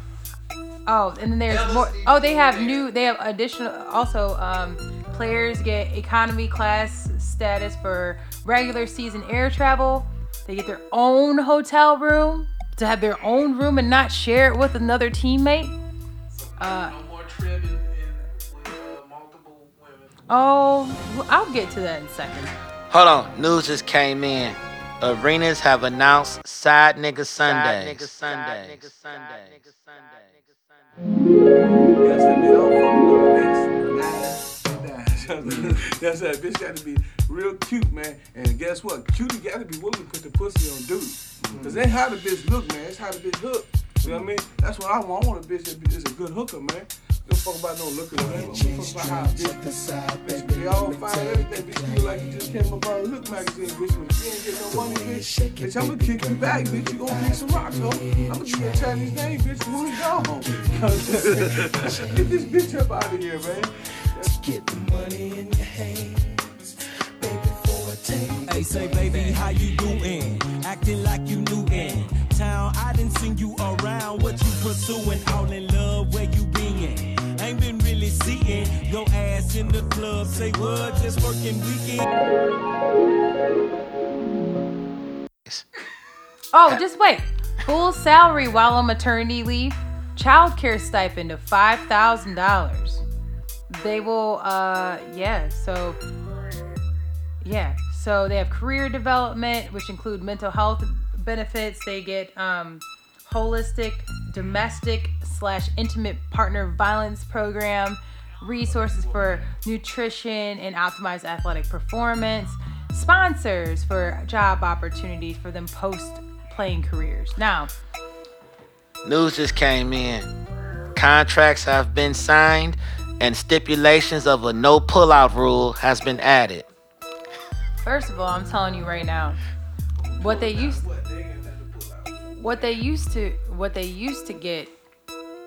oh, and then there's Ellis more. Oh, they have there. new. They have additional. Also, um, players get economy class status for regular season air travel. They get their own hotel room to have their own room and not share it with another teammate. Uh, no more trib and, and with uh, multiple women. Oh, I'll get to that in a second. Hold on, news just came in. Arenas have announced side nigga Sundays. Side nigga Sundays. That's that bitch. I don't fuck with no bitch. That's that bitch got to be real cute, man. And guess what? Cutie got to be willing to put the pussy on dude. Mm. Cause ain't how the bitch look, man. It's how the bitch hook. You know what I mean? That's what I want. I want a bitch that be- is a good hooker, man. Don't fuck about no looker, man. Don't fuck about how a bitch. bitch be all fine and everything. Bitch feel like you just came up on a look magazine, bitch. When you ain't get no money, bitch. Bitch, I'm gonna kick you back, bitch. You gonna kick some rocks, ho. I'm gonna give you a Chinese name, bitch. You wanna go? Get this bitch up out of here, man. Get the money in your hands, baby, for a take. Hey, say, baby, how you doing? Acting like you new in town. I didn't seen you around. What you pursuing? All in love? Where you been? Ain't been really seeing your ass in the club. Say what? Just working weekend. Oh, just wait. Full salary while on maternity leave. Childcare stipend of five thousand dollars. They will, uh, yeah. So, yeah. So they have career development, which include mental health benefits. They get um, holistic domestic slash intimate partner violence program, resources for nutrition and optimized athletic performance, sponsors for job opportunities for them post playing careers. Now, News just came in. Contracts have been signed and stipulations of a no pullout rule has been added. first of all, I'm telling you right now, what they used What they ain't got nothing to. What they used to what they used to get.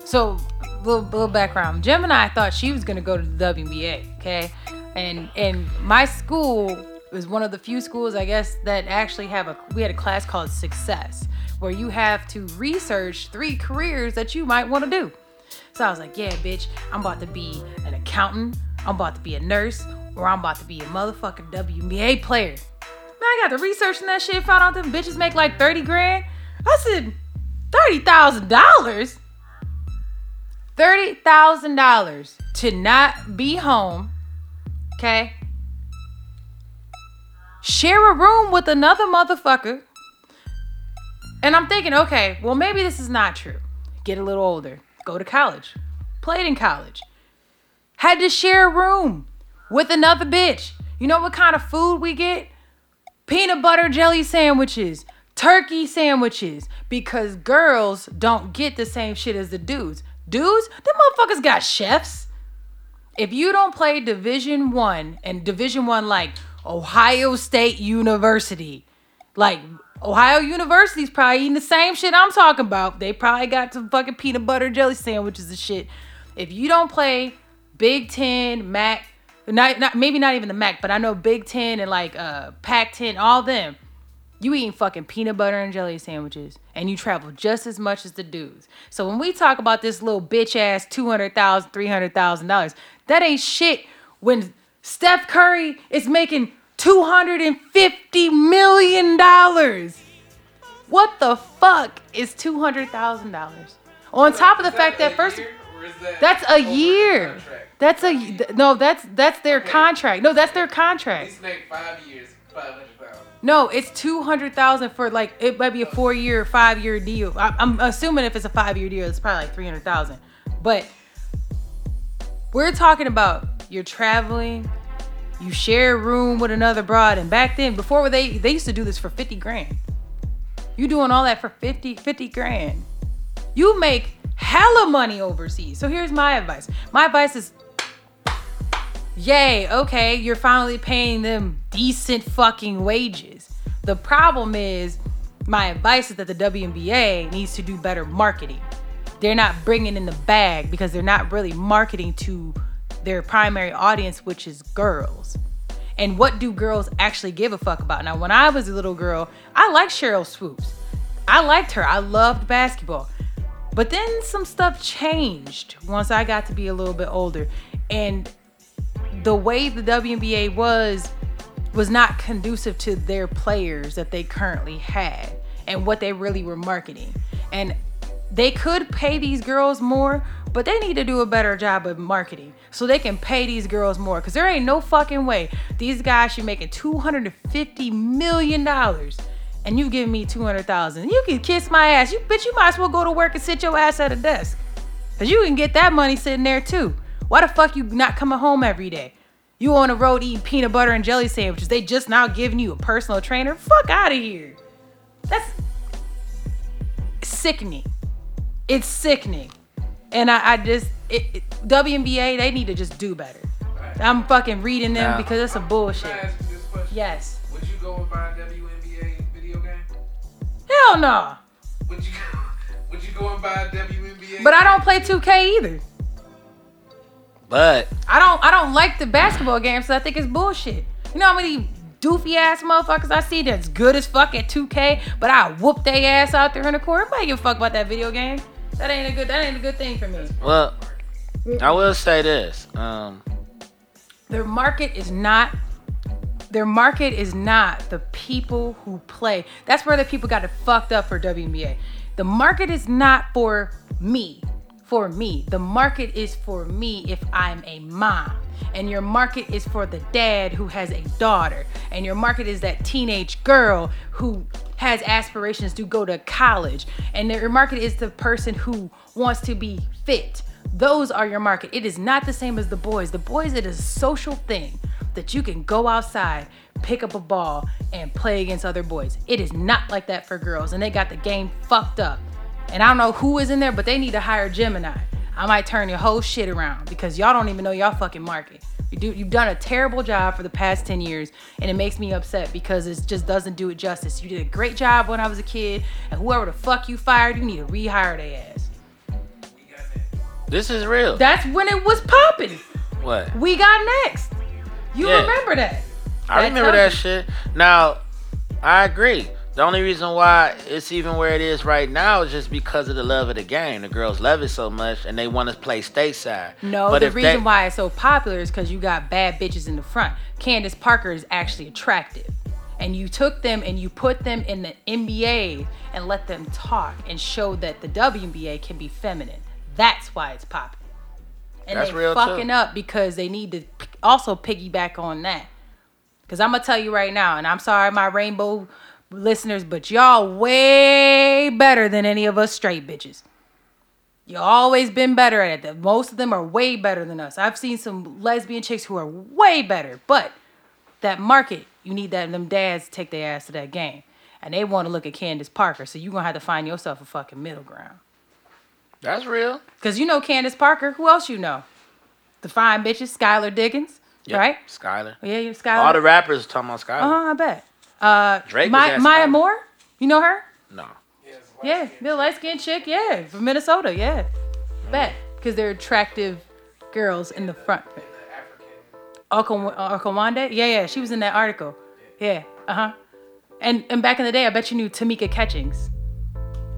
So little, little background. Gemini thought she was to go to the WNBA okay? And and my school was one of the few schools i guess that actually have a we had a class called success where you have to research three careers that you might want to do. So i was like yeah bitch i'm about to be an accountant i'm about to be a nurse or i'm about to be a motherfucking WNBA player. Man, I got to researching that shit, found out them bitches make like 30 grand. I said, $30,000? $30,000 to not be home, okay? Share a room with another motherfucker. And I'm thinking, okay, well, maybe this is not true. Get a little older, go to college, played in college, had to share a room with another bitch. You know what kind of food we get? peanut butter jelly sandwiches, turkey sandwiches, because girls don't get the same shit as the dudes. Dudes, them motherfuckers got chefs. If you don't play Division One and Division One like Ohio State University, like Ohio University's probably eating the same shit I'm talking about. They probably got some fucking peanut butter jelly sandwiches and shit. If you don't play Big Ten, MAC, Not, not maybe not even the Mac, but I know Big Ten and like uh Pac Ten, all them. You eating fucking peanut butter and jelly sandwiches, and you travel just as much as the dudes. So when we talk about this little bitch ass two hundred thousand, three hundred thousand dollars, that ain't shit. When Steph Curry is making two hundred and fifty million dollars. What the fuck is two hundred thousand dollars? On top of the fact that first, that's a year. That's a no. That's that's their contract. No, that's their contract. He's made five years, five hundred thousand. No, it's two hundred thousand for like it might be a four year, five year deal. I, I'm assuming if it's a five year deal, it's probably like three hundred thousand. But we're talking about you're traveling, you share a room with another broad, and back then, before they they used to do this for fifty grand. You doing all that for 50, 50 grand. You make hella money overseas. So here's my advice. My advice is yay, okay, you're finally paying them decent fucking wages. The problem is, my advice is that the WNBA needs to do better marketing. They're not bringing in the bag because they're not really marketing to their primary audience, which is girls. And what do girls actually give a fuck about? Now, when I was a little girl, I liked Sheryl Swoopes. I liked her. I loved basketball. But then some stuff changed once I got to be a little bit older. And the way the WNBA was was not conducive to their players that they currently had and what they really were marketing. And they could pay these girls more, but they need to do a better job of marketing so they can pay these girls more. Cause there ain't no fucking way these guys should be making two hundred and fifty million dollars, and you giving me two hundred thousand. You can kiss my ass. You bitch. You might as well go to work and sit your ass at a desk, cause you can get that money sitting there too. Why the fuck you not coming home every day? You on the road eating peanut butter and jelly sandwiches. They just now giving you a personal trainer. Fuck out of here. That's sickening. It's sickening. And I, I just it, it, WNBA they need to just do better. I'm fucking reading them Now- because it's a bullshit. Can I ask you this question? Yes. Would you go and buy a WNBA video game? Hell no. Would you Would you go and buy a WNBA? But I don't play 2K either. But I don't I don't like the basketball game, so I think it's bullshit. You know how many doofy ass motherfuckers I see that's good as fuck at 2K, but I whoop their ass out there in the court. Nobody give a fuck about that video game. That ain't a good that ain't a good thing for me. well, I will say this. Um, Their market is not their market is not the people who play. That's where the people got it fucked up for WNBA. The market is not for me. For me. The market is for me if I'm a mom. And your market is for the dad who has a daughter. And your market is that teenage girl who has aspirations to go to college. And your market is the person who wants to be fit. Those are your market. It is not the same as the boys. The boys, it is a social thing that you can go outside, pick up a ball, and play against other boys. It is not like that for girls, and they got the game fucked up. And I don't know who is in there, but they need to hire Gemini. I might turn your whole shit around because y'all don't even know y'all fucking market. You do, you've done a terrible job for the past 10 years, and it makes me upset because it just doesn't do it justice. You did a great job when I was a kid, and whoever the fuck you fired, you need to rehire their ass. this is real. That's when it was popping. what? We got next. You Yeah. remember that? I That remember that you. shit. Now, I agree. The only reason why it's even where it is right now is just because of the love of the game. The girls love it so much, and they want to play stateside. No, but the reason they, why it's so popular is because you got bad bitches in the front. Candace Parker is actually attractive. And you took them and you put them in the NBA and let them talk and show that the WNBA can be feminine. That's why it's popular. And That's they real, too. fucking up because they need to also piggyback on that. Because I'm going to tell you right now, and I'm sorry, my rainbow listeners, but y'all way better than any of us straight bitches. You always been better at it. Most of them are way better than us. I've seen some lesbian chicks who are way better, but that market, you need that them dads to take their ass to that game. And they want to look at Candace Parker, so you're gonna have to find yourself a fucking middle ground. that's real. Cause you know Candace Parker. Who else you know? The fine bitches, Skylar Diggins, Yep. right? Skylar. Yeah, you Skylar. All the rappers talking about Skylar. uh huh. I bet. Uh, Drake My, Maya. Moore. You know her? No. Yeah, the light skinned chick, yeah, from Minnesota, yeah. Bet. Because they're attractive girls in the front. Okawande? Yeah, yeah, she was in that article. Yeah, uh huh. And and back in the day, I bet you knew Tamika Catchings.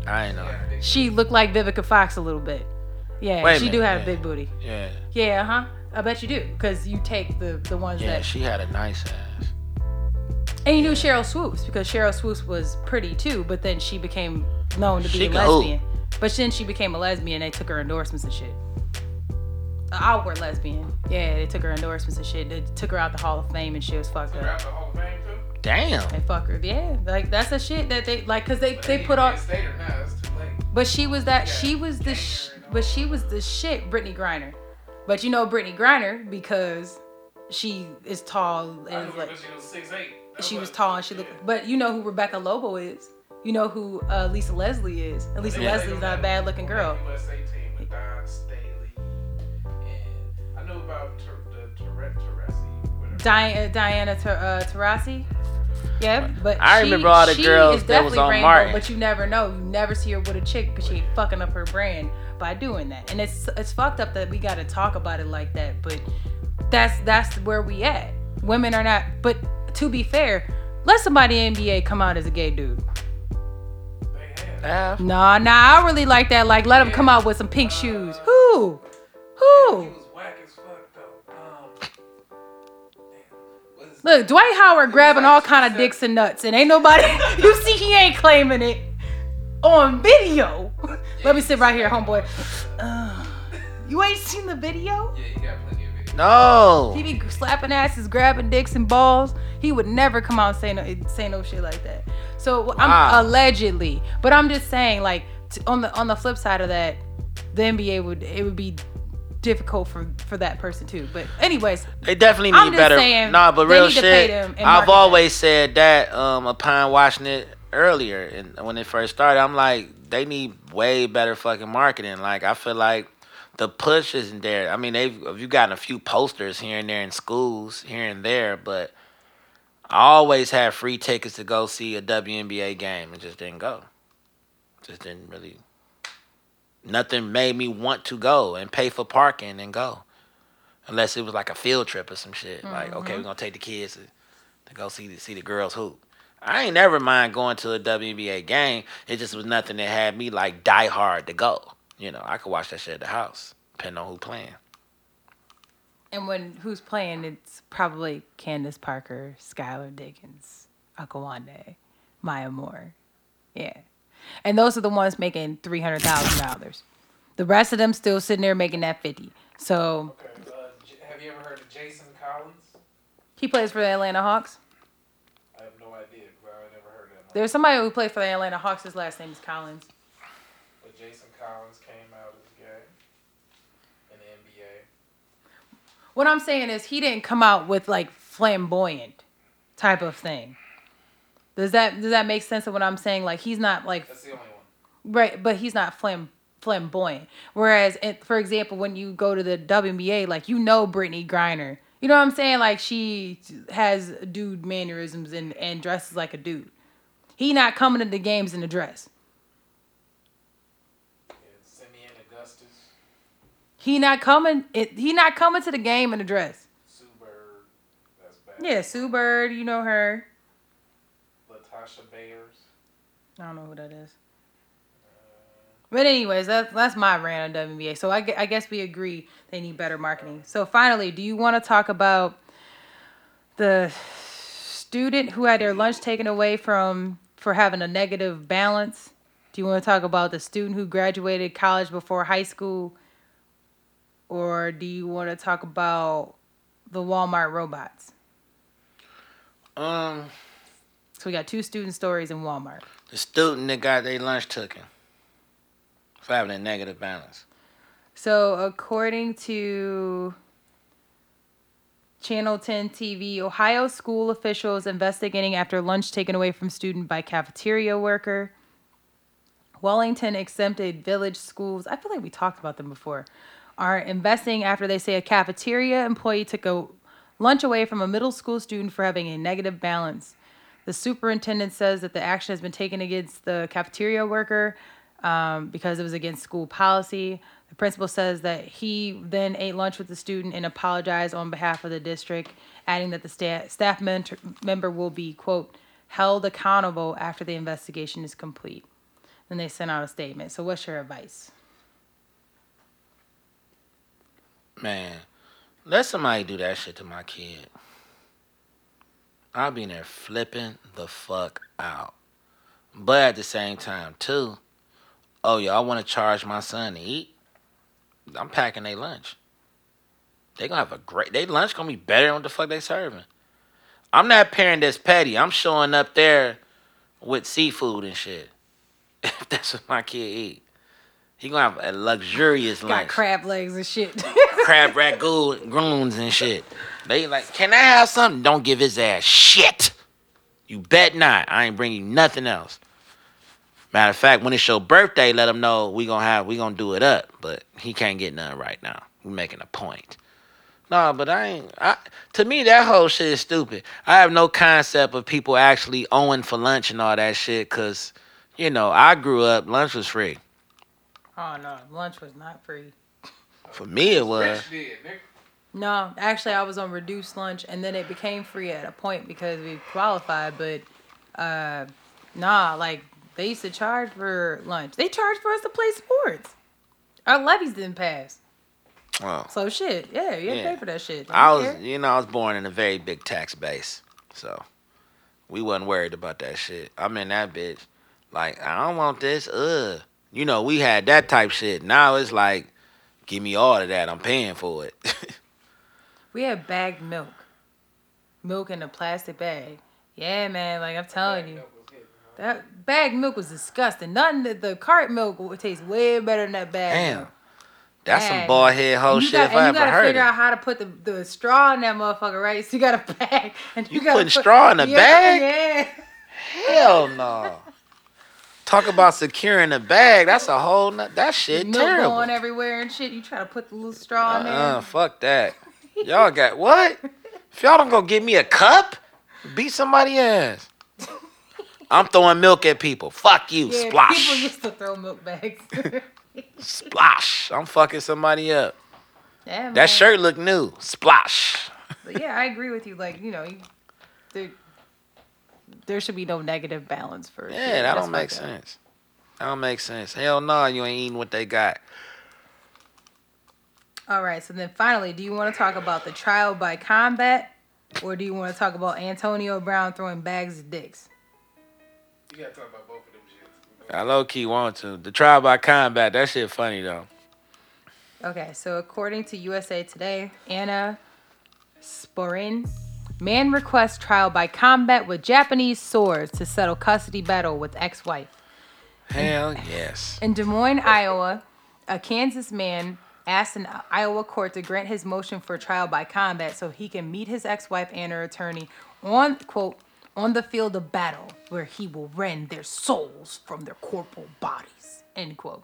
I know. She looked like Vivica Fox a little bit. Yeah, Wait a she do minute, have a yeah. big booty. Yeah. Yeah, uh huh. I bet you do, cause you take the the ones that Yeah, that. she had a nice ass. And you knew Sheryl Swoopes because Sheryl Swoopes was pretty too, but then she became known to be She a can hoop. lesbian. But then she became a lesbian. And they took her endorsements and shit. Uh, An outward lesbian. Yeah, they took her endorsements and shit. They took her out the Hall of Fame and she was fucked They're out up. the Hall of Fame too. Damn. They fuck her. Yeah, like that's the shit that they like, cause they But they put even on. State her now. It's too late. But she was that. She was the. ganger Sh- but she was the shit, Brittney Griner. But you know Brittney Griner because she is tall I and knew her like because she was six eight. She was tall and she looked. But you know who Rebecca Lobo is. You know who uh, Lisa Leslie is. And Lisa Yeah. Leslie's not a bad looking girl. USA team with Dawn Staley, and I knew about Ter- the Tourette Teresi. whatever. Di- uh, Diana Ter- uh, Taurasi. Yeah, but I she- remember all the she girls that was definitely on rainbow, Martin. But you never know. You never see her with a chick because she ain't fucking up her brand by doing that. And it's it's fucked up that we got to talk about it like that. But that's that's where we at. Women are not. But to be fair, let somebody in NBA come out as a gay dude. They Nah, nah, I really like that. Like, let him come out with some pink shoes. Who? He Who? was whack as fuck though. Um, damn. What is Look, Dwight Howard grabbing like all kind of dicks and nuts, and ain't nobody. you see, he ain't claiming it on video. Let me sit right here, homeboy. Ugh. you ain't seen the video? Yeah, you got plenty of videos. No. He be slapping asses, grabbing dicks and balls. He would never come out and say no, say no shit like that. So I'm allegedly, but I'm just saying, like t- on the on the flip side of that, the NBA would it would be difficult for for that person too. But anyways, They definitely need I'm better. saying, nah, but real need to pay shit. I've always said that um, upon watching it earlier and when it first started, I'm like, they need way better fucking marketing. Like I feel like the push isn't there. I mean, they've you've gotten a few posters here and there in schools here and there, but I always had free tickets to go see a WNBA game and just didn't go. Just didn't really. Nothing made me want to go and pay for parking and go unless it was like a field trip or some shit. Like, okay, mm-hmm. we're gonna take the kids to, to go see the see the girls hoop. I ain't never mind going to a WNBA game. It just was nothing that had me like die hard to go. You know, I could watch that shit at the house, depending on who playing. and when who's playing, it's probably Candace Parker, Skylar Diggins, Akawande, Maya Moore, yeah, and those are the ones making three hundred thousand dollars. The rest of them still sitting there making that fifty. So Okay, uh, have you ever heard of Jason Collins? he plays for the Atlanta Hawks. I have no idea, bro. I never heard of him. There's somebody who played for the Atlanta Hawks. His last name is Collins. But Jason Collins came out as gay in the NBA. What I'm saying is he didn't come out with like flamboyant type of thing. Does that does that make sense of what I'm saying? Like he's not like That's the only one. right, but he's not flam flamboyant. Whereas, it, for example, when you go to the WNBA, like you know Brittney Griner, you know what I'm saying? Like she has dude mannerisms and and dresses like a dude. He not coming to the games in a dress. He not coming. It, he not coming to the game in a dress. Sue Bird, that's bad. Yeah, Sue Bird, you know her. Latasha Bayers. I don't know who that is. But anyways, that's that's my rant on WNBA. So I, I guess we agree they need better marketing. So finally, do you want to talk about the student who had their lunch taken away from for having a negative balance? Do you want to talk about the student who graduated college before high school? Or do you want to talk about the Walmart robots? Um, So we got two student stories in Walmart. the student that got their lunch taken for having a negative balance. So, according to Channel 10 TV, Ohio school officials investigating after lunch taken away from student by cafeteria worker. Wellington exempted village schools. I feel like we talked about them before. Are investing after they say a cafeteria employee took a lunch away from a middle school student for having a negative balance. The superintendent says that the action has been taken against the cafeteria worker um, because it was against school policy. The principal says that he then ate lunch with the student and apologized on behalf of the district, adding that the sta- staff mentor- member will be, quote, held accountable after the investigation is complete. Then they sent out a statement. So, what's your advice? Man, let somebody do that shit to my kid. I'll be in there flipping the fuck out. But at the same time, too, oh, y'all want to charge my son to eat? I'm packing their lunch. They gonna have a great, they lunch gonna be better than what the fuck they serving. I'm not parent that's petty. I'm showing up there with seafood and shit. If that's what my kid eat. He gonna have a luxurious Got lunch crab legs and shit. crab groons and shit. They like, can I have something? Don't give his ass shit. You bet not. I ain't bringing nothing else. Matter of fact, when it's your birthday, let him know we gonna have we gonna do it up. But he can't get none right now. We making a point. No, but I ain't. I, to me, that whole shit is stupid. I have no concept of people actually owing for lunch and all that shit. Cause, you know, I grew up lunch was free. oh no, lunch was not free. For me, it was. Rich did, nigga. No, actually, I was on reduced lunch, and then it became free at a point because we qualified. But uh, nah, like they used to charge for lunch. They charged for us to play sports. Our levies didn't pass, Well, so shit. Yeah, you had to Yeah. pay for that shit. I was, care. you know, I was born in a very big tax base, so we wasn't worried about that shit. I'm in that bitch. Like, I don't want this. Ugh. You know, we had that type shit. Now it's like, give me all of that. I'm paying for it. We had bagged milk, milk in a plastic bag. Yeah, man. Like I'm telling you, that bagged milk was disgusting. Nothing that the cart milk would taste way better than that bag. Damn. milk. That's some Bag. bald head hoe shit got- if and I you gotta heard figure out how to put the, the straw in that motherfucker, right? So you got a bag, and you, You gotta putting put- straw in a yeah, bag? Yeah. Hell no. Talk about securing a bag. That's a whole nut. That shit Milk terrible. going everywhere and shit. You try to put the little straw in there. Uh, fuck that. Y'all got what? If y'all don't go get me a cup, beat somebody ass. I'm throwing milk at people. Fuck you. yeah, Splash. people used to throw milk bags. Splash. I'm fucking somebody up. yeah. That shirt look new. Splash. But yeah, I agree with you. Like you know, you, there, there should be no negative balance for. Yeah, that That's don't make fucked up. sense. That don't make sense. Hell no, you ain't eating what they got. All right, so then finally, do you want to talk about the trial by combat, or do you want to talk about Antonio Brown throwing bags of dicks? You gotta talk about both of them shits. I low key want to. The trial by combat, that shit funny though. Okay, so according to USA Today, Anna Sporin, man requests trial by combat with Japanese swords to settle custody battle with ex-wife. Hell yes. In Des Moines, Iowa, a Kansas man asked an Iowa court to grant his motion for trial by combat so he can meet his ex-wife and her attorney on quote on the field of battle where he will rend their souls from their corporal bodies end quote.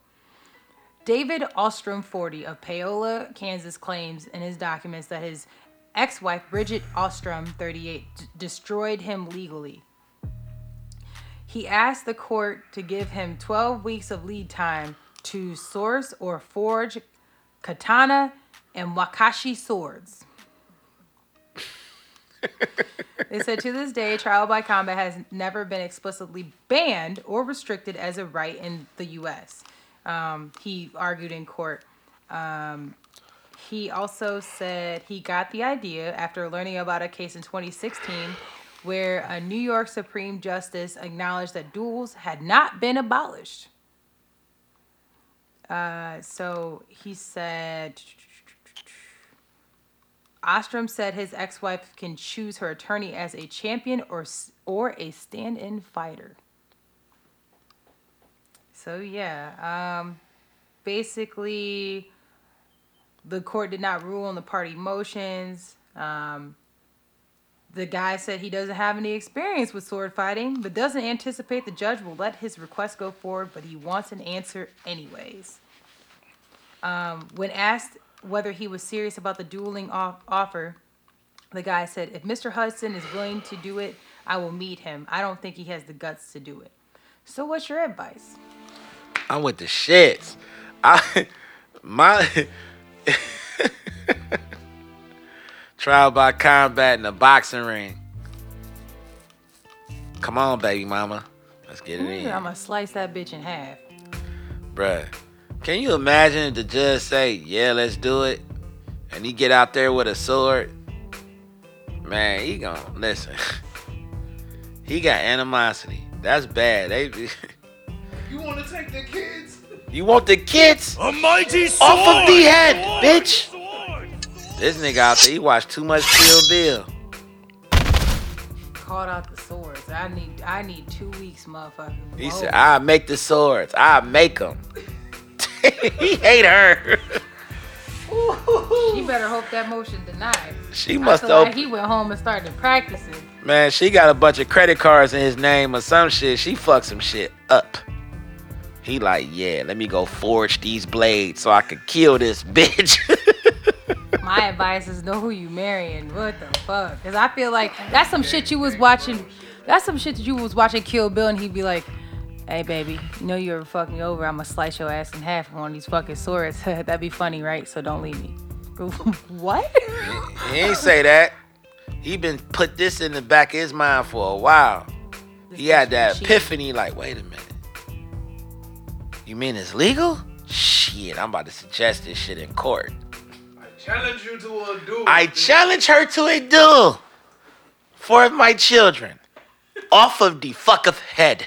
David Ostrom 40 of Paola, Kansas claims in his documents that his ex-wife Bridget Ostrom 38 d- destroyed him legally. He asked the court to give him 12 weeks of lead time to source or forge katana and wakizashi swords. they said to this day, trial by combat has never been explicitly banned or restricted as a right in the U.S. Um, he argued in court. Um, he also said he got the idea after learning about a case in 2016 where a New York Supreme Justice acknowledged that duels had not been abolished. Uh, so he said, Ostrom said his ex-wife can choose her attorney as a champion or or a stand-in fighter. So yeah, um, basically, the court did not rule on the party motions. Um, the guy said he doesn't have any experience with sword fighting, but doesn't anticipate the judge will let his request go forward, but he wants an answer anyways. Um, when asked whether he was serious about the dueling off- offer, the guy said, If Mr. Hudson is willing to do it, I will meet him. I don't think he has the guts to do it. So, what's your advice? I'm with the shits. I my trial by combat in the boxing ring. Come on, baby mama. Let's get it in. I'm gonna slice that bitch in half. Bruh, can you imagine the judge say, yeah, let's do it? And he get out there with a sword? Man, he gon' listen. he got animosity. That's bad. They, You want to take the kids? You want the kids A mighty sword! off of the head, Sword! bitch. Sword! This nigga out there, he watched too much Kill Bill. Called out the swords. I need I need two weeks, motherfucker. He Whoa. said, I make the swords. I make them. he hate her. She better hope that motion denied. She must feel like have. he went home and started practicing. Man, she got a bunch of credit cards in his name or some shit. She fucked some shit up. He like, yeah, let me go forge these blades so I could kill this bitch. My advice is know who you marrying. What the fuck? Because I feel like that's some shit you was watching. That's some shit that you was watching Kill Bill, and he'd be like, "Hey, baby, you know you're fuck me over? I'ma slice your ass in half with one of these fucking swords. That'd be funny, right? So don't leave me." what? he ain't say that. He been put this in the back of his mind for a while. He had that epiphany, like, wait a minute. You mean it's legal? Shit, I'm about to suggest this shit in court. I challenge you to a duel. I challenge her to a duel for my children off of the fuck of head.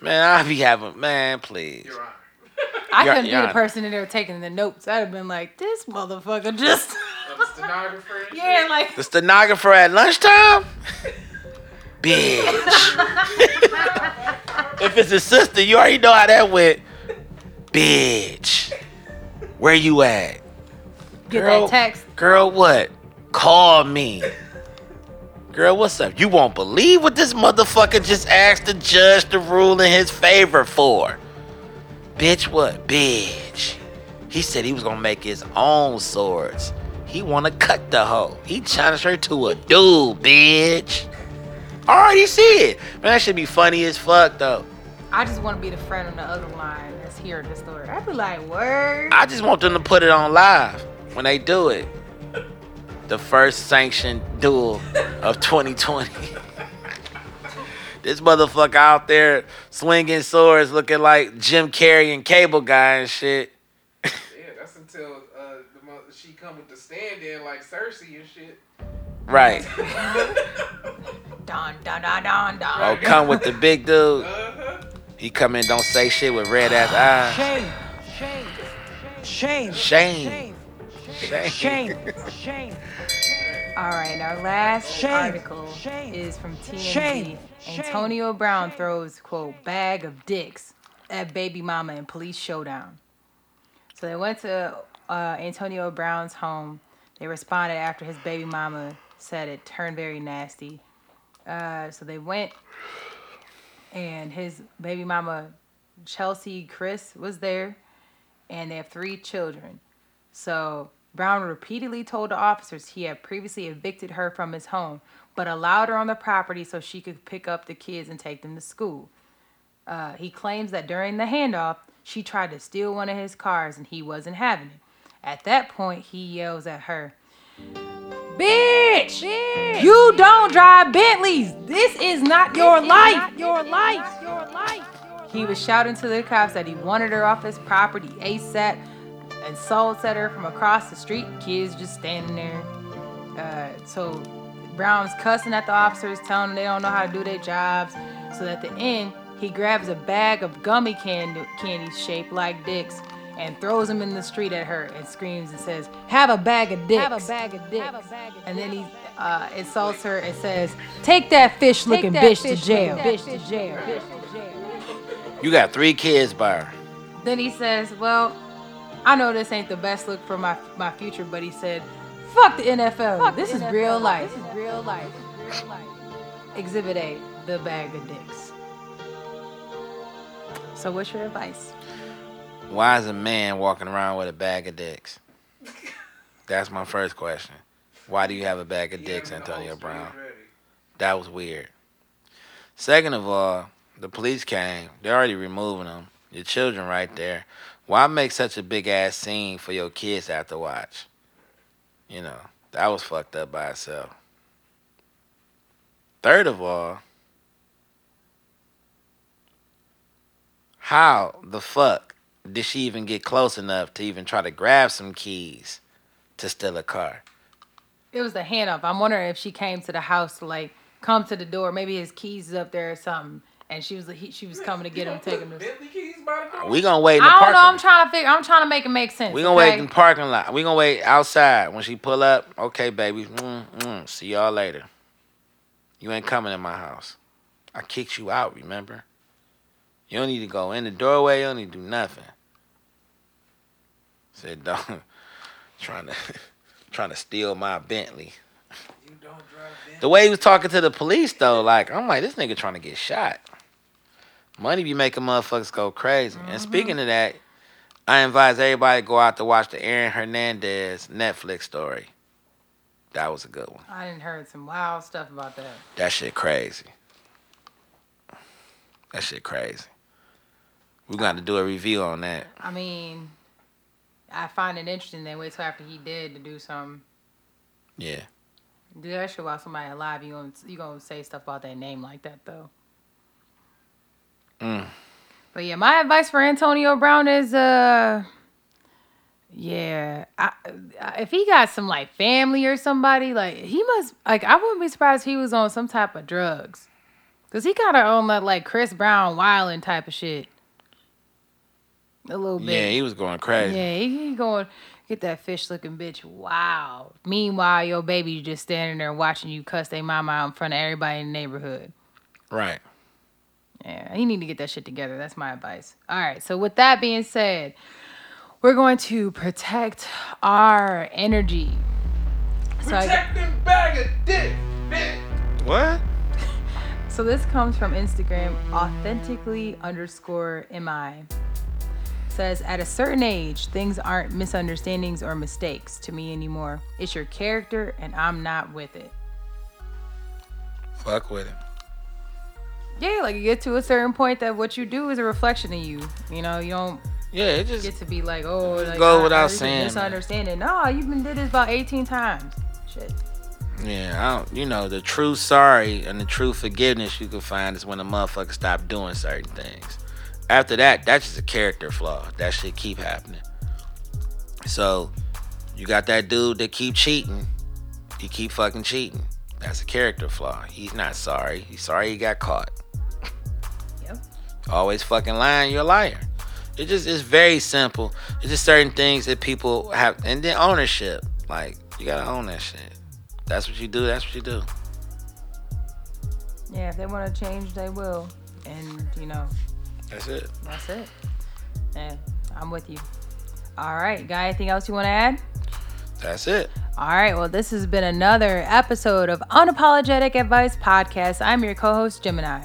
Man, I be having man, please. Your Honor. I Your- couldn't be Your the Honor. person in there taking the notes. I'd have been like, "This motherfucker just." Of the stenographer. and yeah, like The stenographer at lunchtime? Bitch. if it's a sister, you already know how that went. Bitch. Where you at? get Girl. that text. Girl, what? Call me. Girl, what's up? You won't believe what this motherfucker just asked the judge to rule in his favor for. Bitch, what? Bitch. He said he was gonna make his own swords. He wanna cut the hoe. He challenged her to a duel, bitch. I already see it. Man, that should be funny as fuck though. I just want to be the friend on the other line that's hearing the story. I'd be like, "Word." I just want them to put it on live when they do it. The first sanctioned duel of 2020. this motherfucker out there swinging swords looking like Jim Carrey and Cable Guy and shit. Yeah, that's until uh, the mother, she come with the stand in like Cersei and shit. Right. Don don don don don. Oh, come with the big dude. Uh-huh. He come in, don't say shit with red ass eyes. Shame. Shame. Shame. Shame. Shame. Shame. Shame. All right, our last Shame. article Shame. is from TMZ. Shame. Shame. Antonio Brown throws quote bag of dicks at baby mama in police showdown. So they went to uh, Antonio Brown's home. They responded after his baby mama said it turned very nasty. Uh, so they went, and his baby mama Chelsie Kyriss was there, and they have three children. So Brown repeatedly told the officers he had previously evicted her from his home, but allowed her on the property so she could pick up the kids and take them to school. Uh, he claims that during the handoff, she tried to steal one of his cars and he wasn't having it. At that point, he yells at her, Bitch! You don't drive Bentleys! This is not your life! Your life. Your life. He was shouting to the cops that he wanted her off his property ASAP and assaults at her from across the street. Kids just standing there. Uh, so Brown's cussing at the officers, telling them they don't know how to do their jobs. So at the end, he grabs a bag of gummy candy, candies shaped like dicks and throws him in the street at her and screams and says, "Have a bag of dicks." Have a bag of dicks. And then he uh, insults her and says, "Take that fish-looking bitch to jail." Bitch to jail. You got three kids by her. Then he says, "Well, I know this ain't the best look for my my future, but he said, fuck the NFL. this is real life. This is real life. Exhibit A: the bag of dicks. So, what's your advice? Why is a man walking around with a bag of dicks? That's my first question. Why do you have a bag of dicks, Antonio Brown? That was weird. Second of all, the police came. They're already removing them. Your children right there. Why make such a big ass scene for your kids to have to watch? You know, that was fucked up by itself. Third of all, how the fuck did she even get close enough to even try to grab some keys to steal a car? It was a handoff. I'm wondering if she came to the house to like come to the door. Maybe his keys is up there or something, and she was he, she was coming to get him, take him to. Bentley keys by the door. We gonna wait in the I don't parking. know. I'm trying to figure. I'm trying to make it make sense. We gonna okay? wait in the parking lot. We gonna wait outside when she pull up. Okay, baby. Mm, mm. See y'all later. You ain't coming in my house. I kicked you out. Remember? You don't need to go in the doorway. You don't need to do nothing. Said don't trying to trying to steal my Bentley. You don't drive Bentley. The way he was talking to the police though, like I'm like this nigga trying to get shot. Money be making motherfuckers go crazy. And mm-hmm. speaking of that, I advise everybody to go out to watch the Aaron Hernandez Netflix story. That was a good one. I didn't heard some wild stuff about that. That shit crazy. That shit crazy. We got to do a review on that. I mean, I find it interesting. They wait till after he did to do something. Yeah. Do that shit while somebody alive. You gonna you gonna say stuff about that name like that though. Mm. But yeah, my advice for Antonio Brown is uh yeah, I, if he got some like family or somebody, like he must like I wouldn't be surprised if he was on some type of drugs. Cause he kinda on that like Chris Brown wilding type of shit. A little bit. Yeah, he was going crazy. Yeah, he, he going get that fish looking bitch. Wow. Meanwhile, your baby just standing there watching you cuss their mama out in front of everybody in the neighborhood. Right. Yeah, he need to get that shit together. That's my advice. All right. So with that being said, we're going to protect our energy. So, I- Protect them bag of dick, bitch. What? so this comes from Instagram, authentically underscore mi. Says at a certain age, things aren't misunderstandings or mistakes to me anymore. It's your character, and I'm not with it. Fuck with him. Yeah, like you get to a certain point that what you do is a reflection of you. You know, you don't Yeah, it just get to be like, oh, like, go without saying, man. misunderstanding. No, you've been did this about 18 times. Shit. Yeah, I don't, you know, the true sorry and the true forgiveness you can find is when a motherfucker stop doing certain things. After that, that's just a character flaw. That shit keep happening. So, you got that dude that keep cheating. He keep fucking cheating. That's a character flaw. He's not sorry. He's sorry he got caught. Yep. Always fucking lying, you're a liar. It just it's very simple. It's just certain things that people have and then ownership. Like, you gotta own that shit. That's what you do, that's what you do. Yeah, if they want to change, they will. And, you know, That's it. that's it. And I'm with you. All right. guy, anything else you want to add? That's it. All right. Well, this has been another episode of Unapologetic Advice Podcast. I'm your co host, Gemini.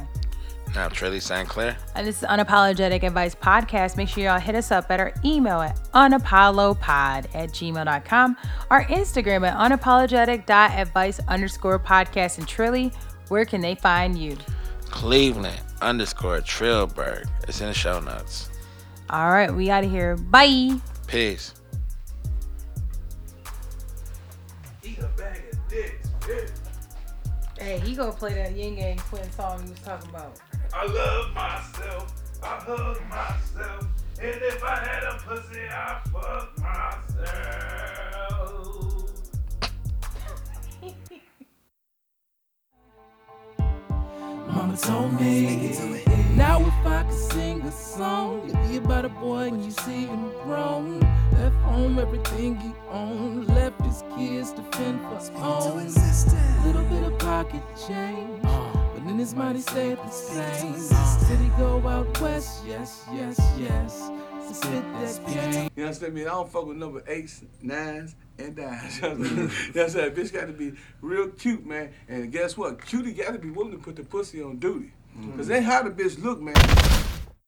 Now Trilly St. Clair. And this is Unapologetic Advice Podcast. Make sure y'all hit us up at our email at unapollopod at gmail.com, our Instagram at unapologetic.advice underscore podcast. And Trilly, where can they find you? Cleveland underscore Trillberg. It's in the show notes. All right. We out of here. Bye. Peace. Eat a bag of dicks, bitch. Hey, he gonna play that Ying Yang Twin song he was talking about. I love myself. I hug myself. And if I had a pussy, I fuck myself. Mama told me. Now if I could sing a song, it'd be about a boy and you see him grown. Left home everything he owned, left his kids to fend for his own. Little bit of pocket change, uh. but in his mind he stayed the same. Said he go out west, yes, yes, yes. To spit that game. You understand me? I don't fuck with number eights, nines, and dimes. You know what I'm saying? You know what I'm saying? Bitch got to be real cute, man. And guess what? Cutie got to be willing to put the pussy on duty. Mm. Because they how the bitch look, man.